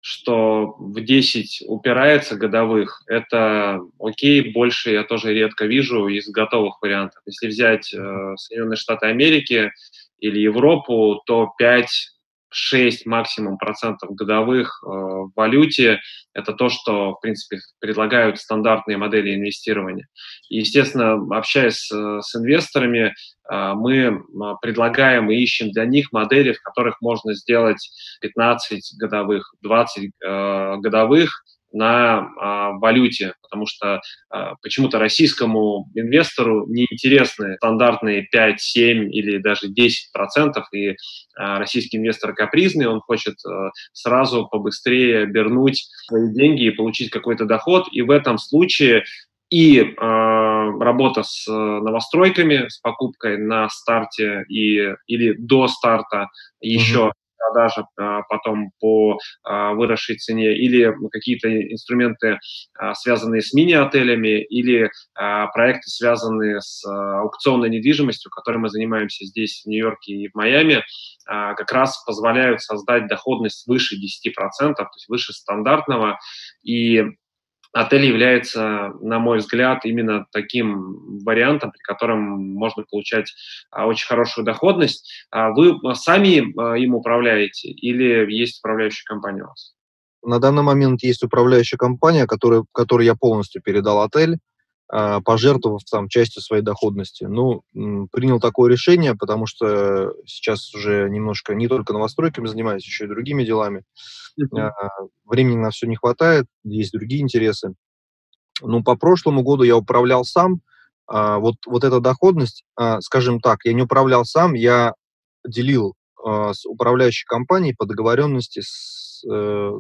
что в 10 упирается годовых, это окей, больше я тоже редко вижу из готовых вариантов. Если взять э, Соединенные Штаты Америки или Европу, то 5 6 максимум процентов годовых э, в валюте – это то, что, в принципе, предлагают стандартные модели инвестирования. Естественно, общаясь с, с инвесторами, э, мы предлагаем и ищем для них модели, в которых можно сделать 15 годовых, 20 э, годовых, на а, валюте, потому что а, почему-то российскому инвестору неинтересны стандартные 5, 7 или даже 10 процентов, и а, российский инвестор капризный, он хочет а, сразу побыстрее вернуть свои деньги и получить какой-то доход, и в этом случае и э, работа с новостройками, с покупкой на старте и, или до старта еще продажа а, потом по а, выросшей цене, или какие-то инструменты, а, связанные с мини-отелями, или проекты, связанные с аукционной недвижимостью, которой мы занимаемся здесь, в Нью-Йорке и в Майами, как раз позволяют создать доходность выше 10%, то есть выше стандартного. И отель является, на мой взгляд, именно таким вариантом, при котором можно получать а, очень хорошую доходность. А вы сами а, им управляете или есть управляющая компания у вас? На данный момент есть управляющая компания, которая, которой я полностью передал отель, пожертвовав там частью своей доходности. Ну, принял такое решение, потому что сейчас уже немножко не только новостройками занимаюсь, еще и другими делами. Uh-huh. Времени на все не хватает, есть другие интересы. Ну, по прошлому году я управлял сам. А, вот, вот эта доходность, а, скажем так, я не управлял сам, я делил с управляющей компанией по договоренности с э,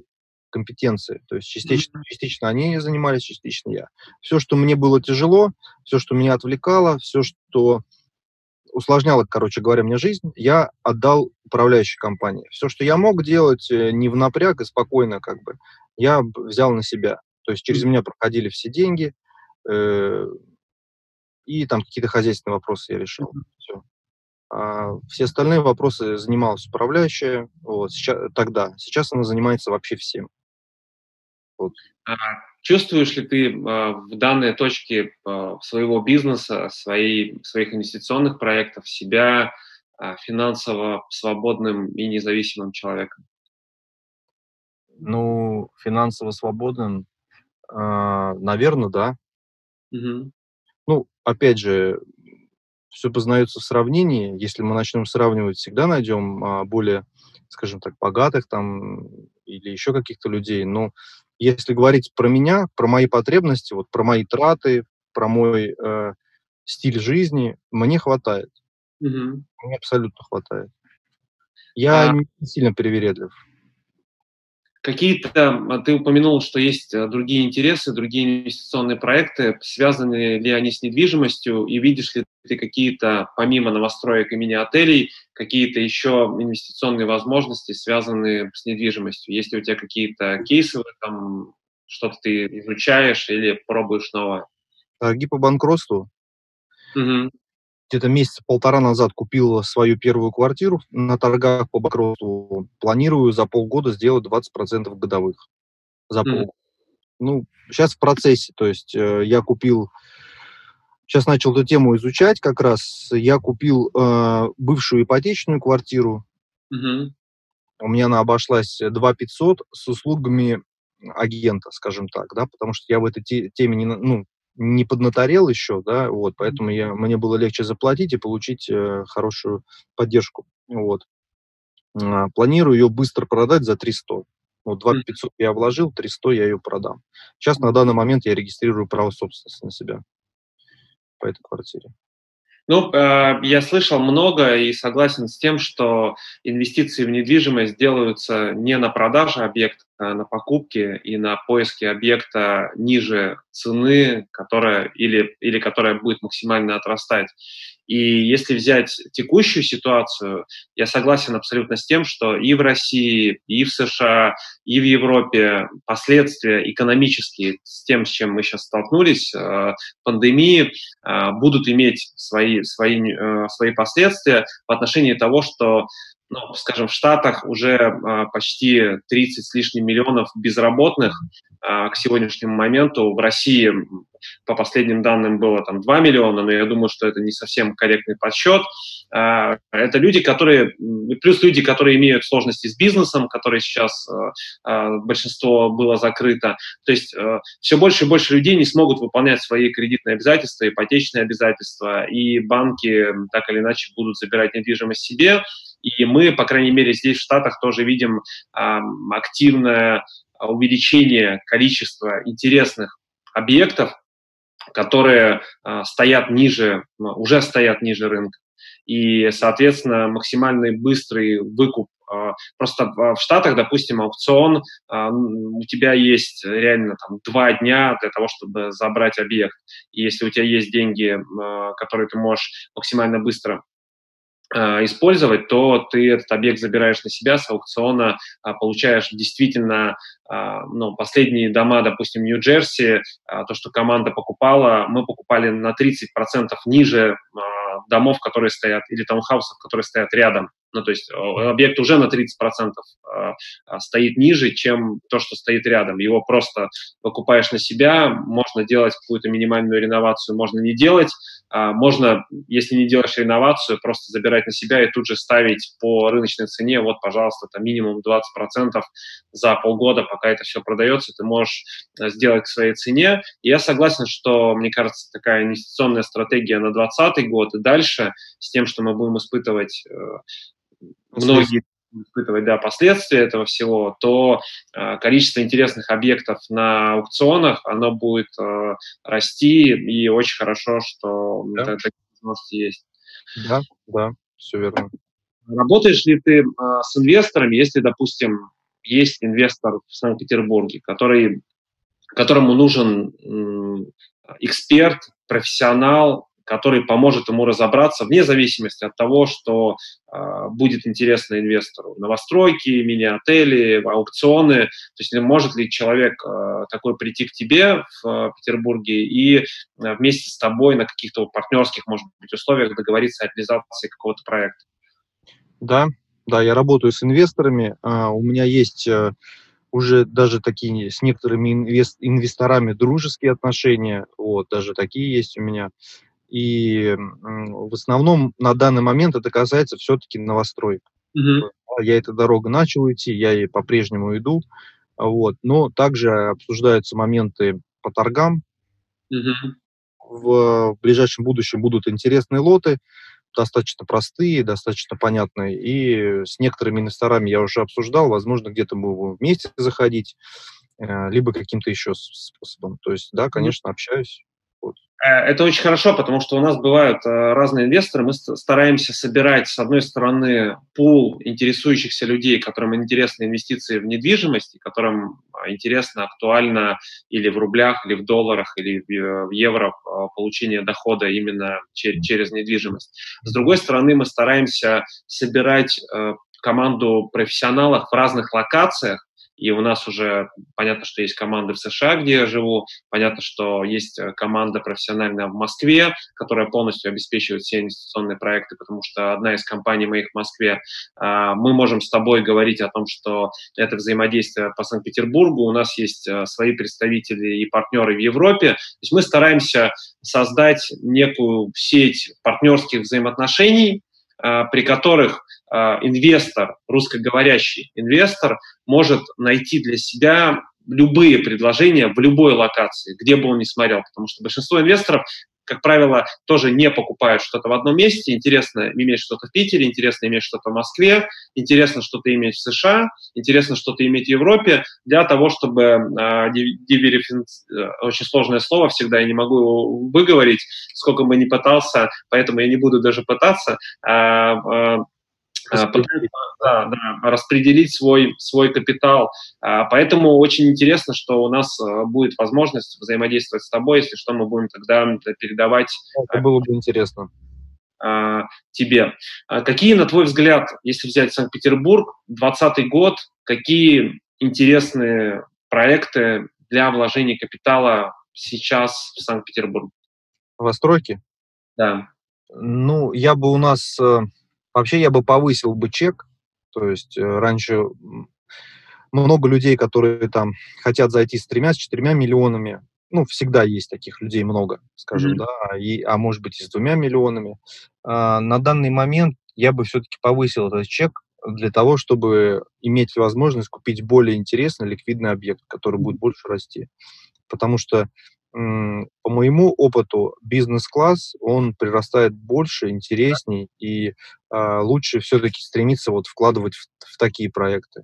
компетенции. То есть частично, mm-hmm. частично они занимались, частично я. Все, что мне было тяжело, все, что меня отвлекало, все, что усложняло, короче говоря, мне жизнь, я отдал управляющей компании. Все, что я мог делать э, не в напряг и спокойно, как бы, я взял на себя. То есть через mm-hmm. меня проходили все деньги, э, и там какие-то хозяйственные вопросы я решил. Mm-hmm. Все. А все остальные вопросы занималась управляющая вот, сейчас, тогда. Сейчас она занимается вообще всем. Вот. А чувствуешь ли ты а, в данной точке а, своего бизнеса, своей, своих инвестиционных проектов себя финансово свободным и независимым человеком? Ну, финансово свободным, наверное, да. Угу. Ну, опять же, все познается в сравнении. Если мы начнем сравнивать, всегда найдем более, скажем так, богатых там или еще каких-то людей. Но если говорить про меня, про мои потребности, вот про мои траты, про мой э, стиль жизни, мне хватает. Угу. Мне абсолютно хватает. Я а... не сильно привередлив. Какие-то, а, ты упомянул, что есть э, другие интересы, другие инвестиционные проекты. Связаны ли они с недвижимостью? И видишь ли ты какие-то, помимо новостроек и мини-отелей, какие-то еще инвестиционные возможности, связанные с недвижимостью? Есть ли у тебя какие-то кейсы этом, что-то ты изучаешь или пробуешь новое? Торги по банкротству. Угу где-то месяца полтора назад купил свою первую квартиру на торгах по банкротству. Планирую за полгода сделать 20% годовых. За mm. полгода. Ну, сейчас в процессе. То есть э, я купил... Сейчас начал эту тему изучать как раз. Я купил э, бывшую ипотечную квартиру. Mm-hmm. У меня она обошлась 2 500 с услугами агента, скажем так, да, потому что я в этой теме не, ну, не поднаторел еще, да, вот, поэтому я, мне было легче заплатить и получить э, хорошую поддержку, вот. А, планирую ее быстро продать за 300. Вот 2500 я вложил, 300 я ее продам. Сейчас на данный момент я регистрирую право собственности на себя по этой квартире. Ну, э, я слышал много и согласен с тем, что инвестиции в недвижимость делаются не на продаже объекта, на покупке и на поиске объекта ниже цены, которая или, или которая будет максимально отрастать. И если взять текущую ситуацию, я согласен абсолютно с тем, что и в России, и в США, и в Европе последствия экономические с тем, с чем мы сейчас столкнулись, э, пандемии, э, будут иметь свои, свои, э, свои последствия в отношении того, что ну, скажем, в Штатах уже а, почти 30 с лишним миллионов безработных а, к сегодняшнему моменту. В России, по последним данным, было там 2 миллиона, но я думаю, что это не совсем корректный подсчет. А, это люди, которые, плюс люди, которые имеют сложности с бизнесом, которые сейчас а, а, большинство было закрыто. То есть а, все больше и больше людей не смогут выполнять свои кредитные обязательства, ипотечные обязательства, и банки так или иначе будут забирать недвижимость себе. И мы, по крайней мере, здесь в Штатах тоже видим активное увеличение количества интересных объектов, которые э, стоят ниже, ну, уже стоят ниже рынка. И, соответственно, максимальный быстрый выкуп. Э, просто в Штатах, допустим, аукцион, э, у тебя есть реально там два дня для того, чтобы забрать объект. И если у тебя есть деньги, которые ты можешь максимально быстро использовать, то ты этот объект забираешь на себя с аукциона, а, получаешь действительно а, ну, последние дома, допустим, Нью-Джерси, а, то, что команда покупала, мы покупали на 30% ниже домов, которые стоят, или таунхаусов, которые стоят рядом. Ну, то есть объект уже на 30% э, стоит ниже, чем то, что стоит рядом. Его просто покупаешь на себя, можно делать какую-то минимальную реновацию, можно не делать, а можно, если не делаешь реновацию, просто забирать на себя и тут же ставить по рыночной цене, вот, пожалуйста, там минимум 20% за полгода, пока это все продается, ты можешь э, сделать к своей цене. И я согласен, что, мне кажется, такая инвестиционная стратегия на 2020 год и дальше, с тем, что мы будем испытывать э, многие испытывать да, последствия этого всего, то э, количество интересных объектов на аукционах, оно будет э, расти, и очень хорошо, что да. такие возможности есть. Да, да, все верно. Работаешь ли ты э, с инвесторами, если, допустим, есть инвестор в Санкт-Петербурге, который, которому нужен э, эксперт, профессионал, который поможет ему разобраться вне зависимости от того, что э, будет интересно инвестору. Новостройки, мини-отели, аукционы. То есть может ли человек э, такой прийти к тебе в э, Петербурге и э, вместе с тобой на каких-то партнерских, может быть, условиях договориться о реализации какого-то проекта? Да, да, я работаю с инвесторами. Uh, у меня есть uh, уже даже такие с некоторыми инвест, инвесторами дружеские отношения. Вот, даже такие есть у меня. И в основном на данный момент это касается все-таки новостроек. Угу. Я эта дорога начал идти, я и по-прежнему иду. Вот. Но также обсуждаются моменты по торгам. Угу. В ближайшем будущем будут интересные лоты, достаточно простые, достаточно понятные. И с некоторыми инвесторами я уже обсуждал, возможно, где-то мы будем вместе заходить, э, либо каким-то еще способом. То есть, да, конечно, общаюсь. Э, это очень хорошо, потому что у нас бывают э, разные инвесторы. Мы стараемся собирать, с одной стороны, пул интересующихся людей, которым интересны инвестиции в недвижимость, которым а, интересно, актуально или в рублях, или в долларах, или в э, евро получение дохода именно через недвижимость. С другой стороны, мы стараемся собирать команду профессионалов в разных локациях, и у нас уже понятно, что есть команды в США, где я живу, понятно, что есть э, команда профессиональная в Москве, которая полностью обеспечивает все инвестиционные проекты, потому что одна из компаний моих в Москве, а, мы можем с тобой говорить о том, что это взаимодействие по Санкт-Петербургу, у нас есть э, свои представители и партнеры в Европе, то есть мы стараемся создать некую сеть партнерских взаимоотношений, а, при которых инвестор, русскоговорящий инвестор, может найти для себя любые предложения в любой локации, где бы он ни смотрел, потому что большинство инвесторов как правило, тоже не покупают что-то в одном месте. Интересно иметь что-то в Питере, интересно иметь что-то в Москве, интересно что-то иметь в США, интересно что-то иметь в Европе для того, чтобы э, диверифин... очень сложное слово всегда, я не могу его выговорить, сколько бы ни пытался, поэтому я не буду даже пытаться. Э, распределить, да, да, распределить свой, свой капитал. А, поэтому очень интересно, что у нас а, будет возможность взаимодействовать с тобой, если что, мы будем тогда передавать... Это было бы интересно тебе. Какие, на твой взгляд, если взять Санкт-Петербург, 2020 год, какие интересные проекты для вложения капитала сейчас в Санкт-Петербург? Новостройки? Да. Ну, я бы у нас э, Вообще я бы повысил бы чек То есть э, раньше много людей, которые там хотят зайти с тремя, с четырьмя миллионами. Ну, всегда есть таких людей много, скажем, mm-hmm. да, и, а может быть и с двумя миллионами. А, на данный момент я бы все-таки повысил этот чек для того, чтобы иметь возможность купить более интересный ликвидный объект, который будет больше расти. Потому что по моему опыту, бизнес-класс, он прирастает больше, интересней, и э, лучше все-таки стремиться вот вкладывать в, в такие проекты.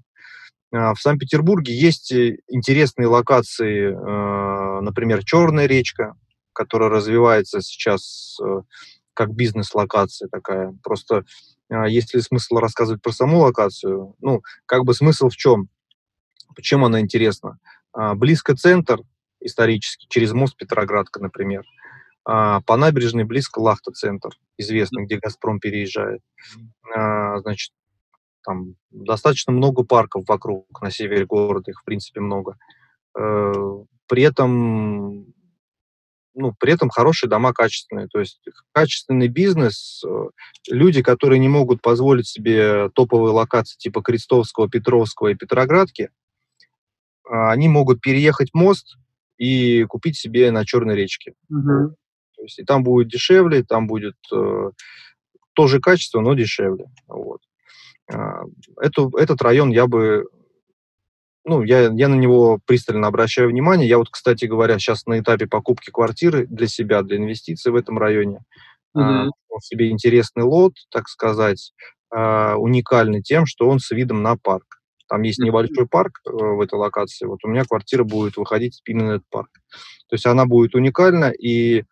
Э, в Санкт-Петербурге есть э, интересные локации, э, например, Черная речка, которая развивается сейчас э, как бизнес-локация такая. Просто э, есть ли смысл рассказывать про саму локацию? Ну, как бы смысл в чем? Почему она интересна? Э, близко центр, исторически, через мост Петроградка, например. А, по набережной близко Лахта-центр, известный, где «Газпром» переезжает. А, значит, там достаточно много парков вокруг, на севере города, их, в принципе, много. Э, при этом ну, при этом хорошие дома качественные. То есть качественный бизнес, э, люди, которые не могут позволить себе топовые локации типа Крестовского, Петровского и Петроградки, а, они могут переехать мост и купить себе на Черной речке. Угу. То есть и там будет дешевле, там будет э, тоже качество, но дешевле. Вот. Э, эту, этот район я бы ну, я, я на него пристально обращаю внимание. Я вот, кстати говоря, сейчас на этапе покупки квартиры для себя, для инвестиций в этом районе. Mm-hmm. Uh, себе интересный лот, так сказать, uh, уникальный тем, что он с видом на парк. Там есть небольшой парк э, в этой локации. Вот у меня квартира будет выходить именно этот парк. То есть она будет уникальна, и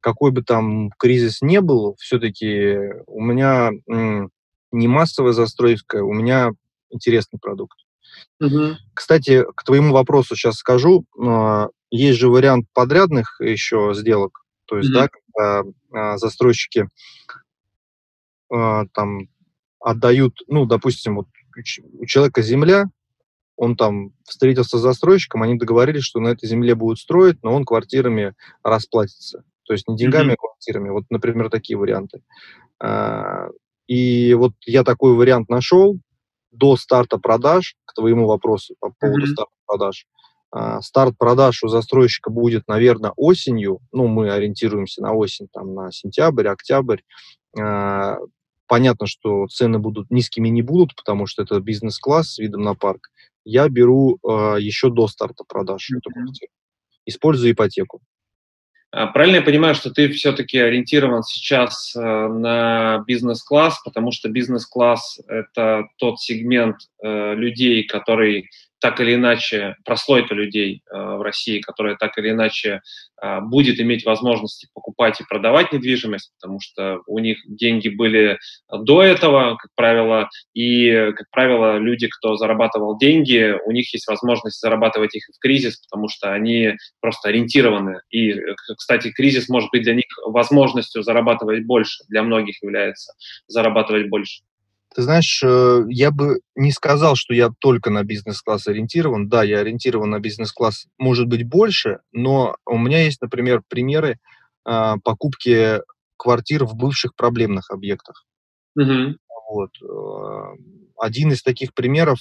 какой бы там кризис не был, все-таки у меня не массовая застройка, у меня интересный продукт. Угу. Кстати, к твоему вопросу сейчас скажу. Есть же вариант подрядных еще сделок. То есть, угу. да, когда а, застройщики а, там отдают, ну, допустим, вот у человека земля, он там встретился с застройщиком, они договорились, что на этой земле будут строить, но он квартирами расплатится. То есть не деньгами, mm-hmm. а квартирами. Вот, например, такие варианты. А, и вот я такой вариант нашел до старта продаж, к твоему вопросу по поводу mm-hmm. старта продаж. А, старт продаж у застройщика будет, наверное, осенью. Ну, мы ориентируемся на осень, там, на сентябрь, октябрь. А, понятно, что цены будут низкими не будут, потому что это бизнес-класс с видом на парк. Я беру э, еще до старта продаж mm-hmm. эту квартиру. Использую ипотеку. А, правильно я понимаю, что ты все-таки ориентирован сейчас э, на бизнес-класс, потому что бизнес-класс – это тот сегмент э, людей, который так или иначе, прослойка людей э, в России, которая так или иначе э, будет иметь возможности покупать и продавать недвижимость, потому что у них деньги были до этого, как правило, и, как правило, люди, кто зарабатывал деньги, у них есть возможность зарабатывать их в кризис, потому что они просто ориентированы. И, кстати, кризис может быть для них возможностью зарабатывать больше, для многих является зарабатывать больше. Ты знаешь, э, я бы не сказал, что я только на бизнес-класс ориентирован. Да, я ориентирован на бизнес-класс, может быть, больше, но у меня есть, например, примеры а, покупки квартир в бывших проблемных объектах. Угу. Вот. Э, один из таких примеров,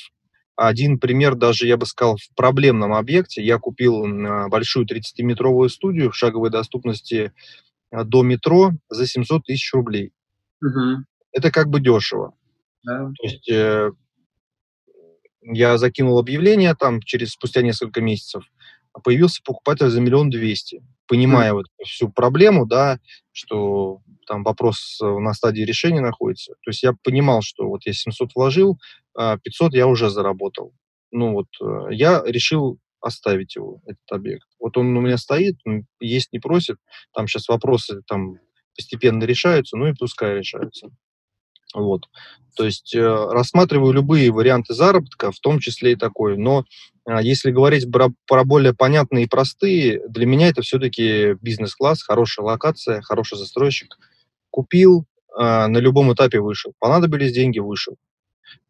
один пример даже, я бы сказал, в проблемном объекте. Я купил большую 30-метровую студию в шаговой доступности до метро за 700 тысяч рублей. Угу. Это как бы дешево. Да. То есть э, я закинул объявление там через спустя несколько месяцев, а появился покупатель за миллион двести, понимая mm. вот всю проблему, да, что там вопрос э, на стадии решения находится. То есть я понимал, что вот я 700 вложил, 500 а я уже заработал. Ну вот э, я решил оставить его, этот объект. Вот он у меня стоит, есть не просит, там сейчас вопросы там постепенно решаются, ну и пускай решаются. Вот. То есть э, рассматриваю любые варианты заработка, в том числе и такой. Но э, если говорить про, про более понятные и простые, для меня это все-таки бизнес-класс, хорошая локация, хороший застройщик. Купил, э, на любом этапе вышел. Понадобились деньги, вышел.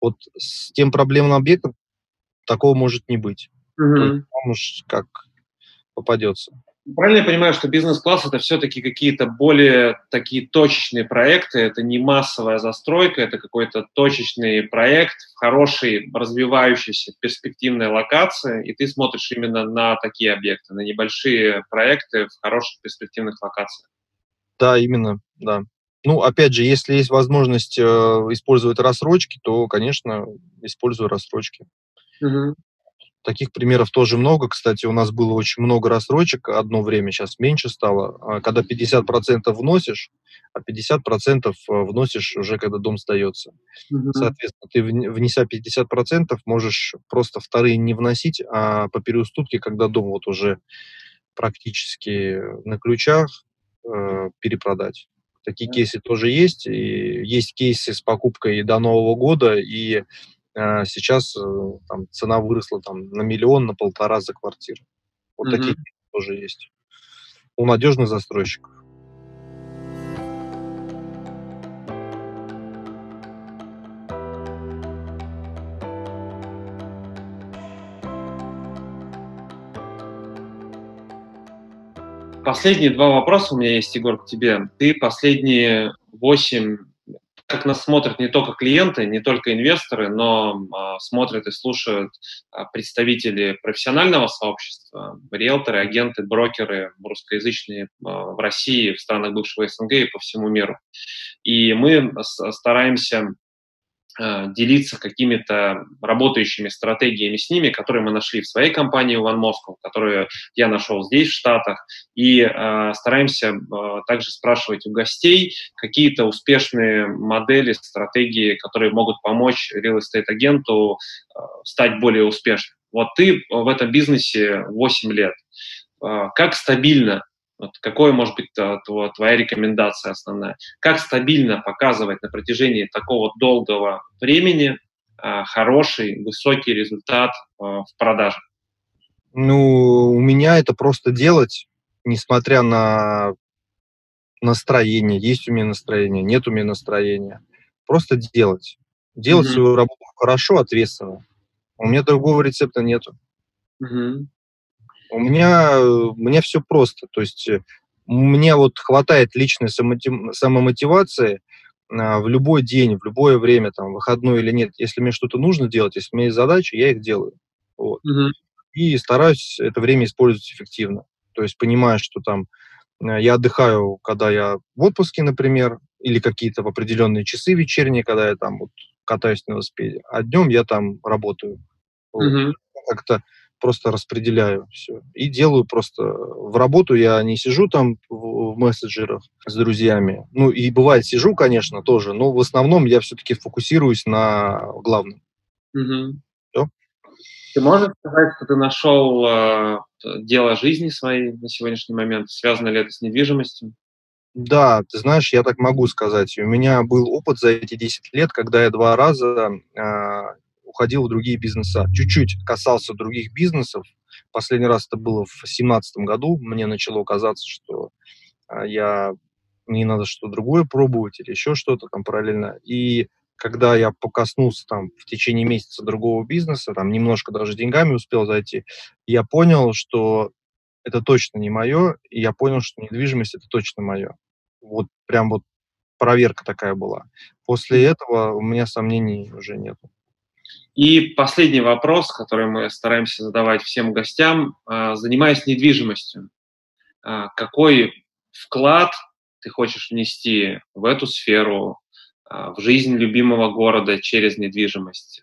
Вот с тем проблемным объектом такого может не быть. Угу. Уж как попадется. Правильно я понимаю, что бизнес-класс это все-таки какие-то более такие точечные проекты, это не массовая застройка, это какой-то точечный проект в хорошей, развивающейся, перспективной локации, и ты смотришь именно на такие объекты, на небольшие проекты в хороших перспективных локациях. Да, именно, да. Ну, опять же, если есть возможность э, использовать рассрочки, то, конечно, использую рассрочки. Угу. Таких примеров тоже много. Кстати, у нас было очень много рассрочек одно время, сейчас меньше стало. А когда 50% вносишь, а 50% э, вносишь уже, когда дом сдается. Mm-hmm. Соответственно, ты, внеся 50%, можешь просто вторые не вносить, а по переуступке, когда дом вот уже практически на ключах, э, перепродать. Такие mm-hmm. кейсы тоже есть. И есть кейсы с покупкой до Нового года, и сейчас э, там, цена выросла там, на миллион, на полтора за квартиру. Вот mm-hmm. такие тоже есть. У надежных застройщиков. Последние два вопроса у меня есть, Егор, к тебе. Ты последние восемь как нас смотрят не только клиенты, не только инвесторы, но а, смотрят и слушают а, представители профессионального сообщества, риэлторы, агенты, брокеры русскоязычные а, в России, в странах бывшего СНГ и по всему миру. И мы стараемся Э, делиться какими-то работающими стратегиями с ними, которые мы нашли в своей компании One Moscow, которые я нашел здесь, в Штатах, и э, стараемся э, также спрашивать у гостей какие-то успешные модели, стратегии, которые могут помочь real estate агенту э, стать более успешным. Вот ты в этом бизнесе 8 лет. Э, как стабильно вот какой может быть твоя рекомендация основная? Как стабильно показывать на протяжении такого долгого времени а, хороший, высокий результат а, в продаже? Ну, у меня это просто делать, несмотря на настроение. Есть у меня настроение, нет у меня настроения. Просто делать. Делать mm-hmm. свою работу хорошо, ответственно. У меня другого рецепта нету. Mm-hmm. У меня, у меня все просто. То есть э, мне вот хватает личной самомотивации а, в любой день, в любое время, там, выходной или нет. Если мне что-то нужно делать, если у меня есть задачи, я их делаю. Вот. Угу. И стараюсь это время использовать эффективно. То есть понимаю, что там э, я отдыхаю, когда я в отпуске, например, или какие-то в определенные часы вечерние, когда я там вот катаюсь на велосипеде, а днем я там работаю. Вот. Угу. Как-то просто распределяю все. И делаю просто в работу я не сижу там в, в мессенджерах с друзьями. Ну, и бывает сижу, конечно, тоже, но в основном я все-таки фокусируюсь на главном. Угу. Все. Ты можешь сказать, что ты нашел э, дело жизни своей на сегодняшний момент? Связано ли это с недвижимостью? Да, ты знаешь, я так могу сказать. У меня был опыт за эти 10 лет, когда я два раза э, уходил в другие бизнеса. Чуть-чуть касался других бизнесов. Последний раз это было в 2017 году. Мне начало казаться, что а, я мне надо что-то другое пробовать или еще что-то там параллельно. И когда я покоснулся там в течение месяца другого бизнеса, там немножко даже деньгами успел зайти, я понял, что это точно не мое, и я понял, что недвижимость это точно мое. Вот прям вот проверка такая была. После этого у меня сомнений уже нет. И последний вопрос, который мы стараемся задавать всем гостям, а, занимаясь недвижимостью, а, какой вклад ты хочешь внести в эту сферу, а, в жизнь любимого города через недвижимость,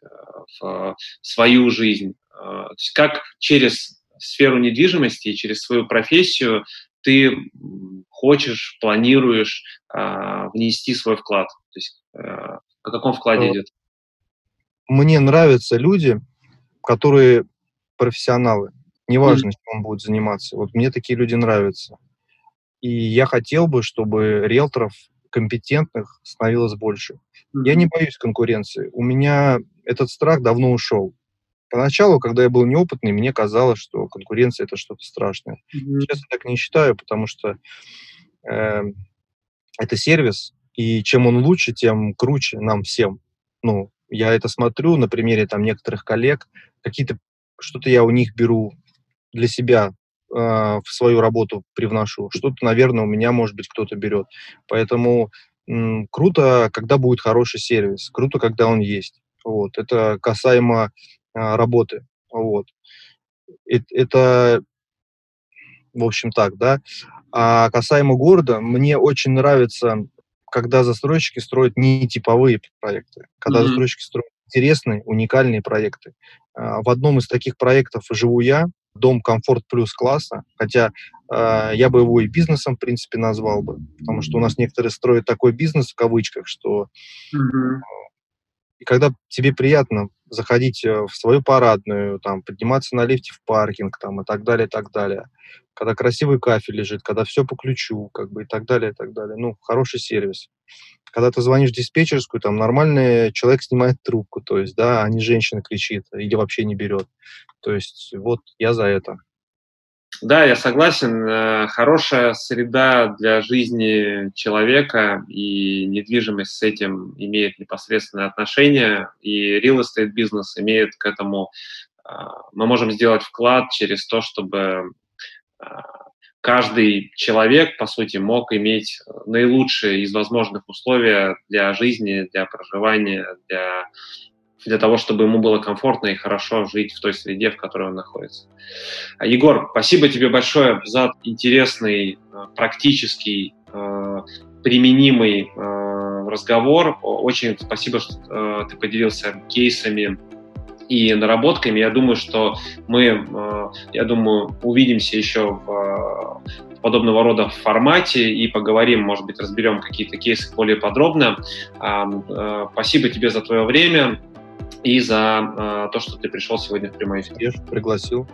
в свою жизнь? То есть как через сферу недвижимости и через свою профессию ты хочешь, планируешь внести свой вклад? То есть о каком вкладе идет? Мне нравятся люди, которые профессионалы. Неважно, чем он будет заниматься. Вот мне такие люди нравятся. И я хотел бы, чтобы риэлторов компетентных становилось больше. Я не боюсь конкуренции. У меня этот страх давно ушел. Поначалу, когда я был неопытный, мне казалось, что конкуренция это что-то страшное. Сейчас я так не считаю, потому что э, это сервис, и чем он лучше, тем круче нам всем. Ну, я это смотрю на примере там некоторых коллег, какие-то что-то я у них беру для себя в свою работу привношу, что-то, наверное, у меня, может быть, кто-то берет. Поэтому круто, когда будет хороший сервис, круто, когда он есть. Вот. Это касаемо а, работы. Вот. Это, в общем, так, да. А касаемо города, мне очень нравится, когда застройщики строят не типовые проекты, когда mm-hmm. застройщики строят интересные, уникальные проекты. А, в одном из таких проектов живу я, дом комфорт плюс класса, хотя э, я бы его и бизнесом, в принципе, назвал бы, потому что у нас некоторые строят такой бизнес в кавычках, что mm-hmm. и когда тебе приятно заходить э, в свою парадную, там, подниматься на лифте в паркинг, там, и так далее, и так далее, когда красивый кафель лежит, когда все по ключу, как бы, и так далее, и так далее, ну, хороший сервис. Когда ты звонишь в диспетчерскую, там нормальный человек снимает трубку, то есть, да, а не женщина кричит или вообще не берет. То есть вот я за это. Да, я согласен. Э, хорошая среда для жизни человека и недвижимость с этим имеет непосредственное отношение, и real estate бизнес имеет к этому... Э, мы можем сделать вклад через то, чтобы э, каждый человек, по сути, мог иметь наилучшие из возможных условий для жизни, для проживания, для для того, чтобы ему было комфортно и хорошо жить в той среде, в которой он находится. А, Егор, спасибо тебе большое за интересный, э, практический, э, применимый разговор. Очень спасибо, что ты поделился кейсами и наработками. Я думаю, что мы, я думаю, увидимся еще в подобного рода формате и поговорим, может быть, разберем какие-то кейсы более подробно. Спасибо тебе за твое время и за э, то, что ты пришел сегодня в прямой эфир. Я пригласил.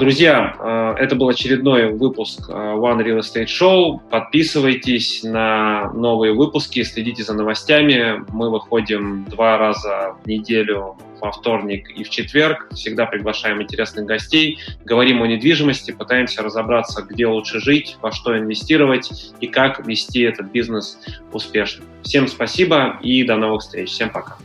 Друзья, э, это был очередной выпуск э, One Real Estate Show. Подписывайтесь на новые выпуски, следите за новостями. Мы выходим два раза в неделю во вторник и в четверг. Всегда приглашаем интересных гостей. Говорим о недвижимости, пытаемся разобраться, где лучше жить, во что инвестировать и как вести этот бизнес успешно. Всем спасибо и до новых встреч. Всем пока.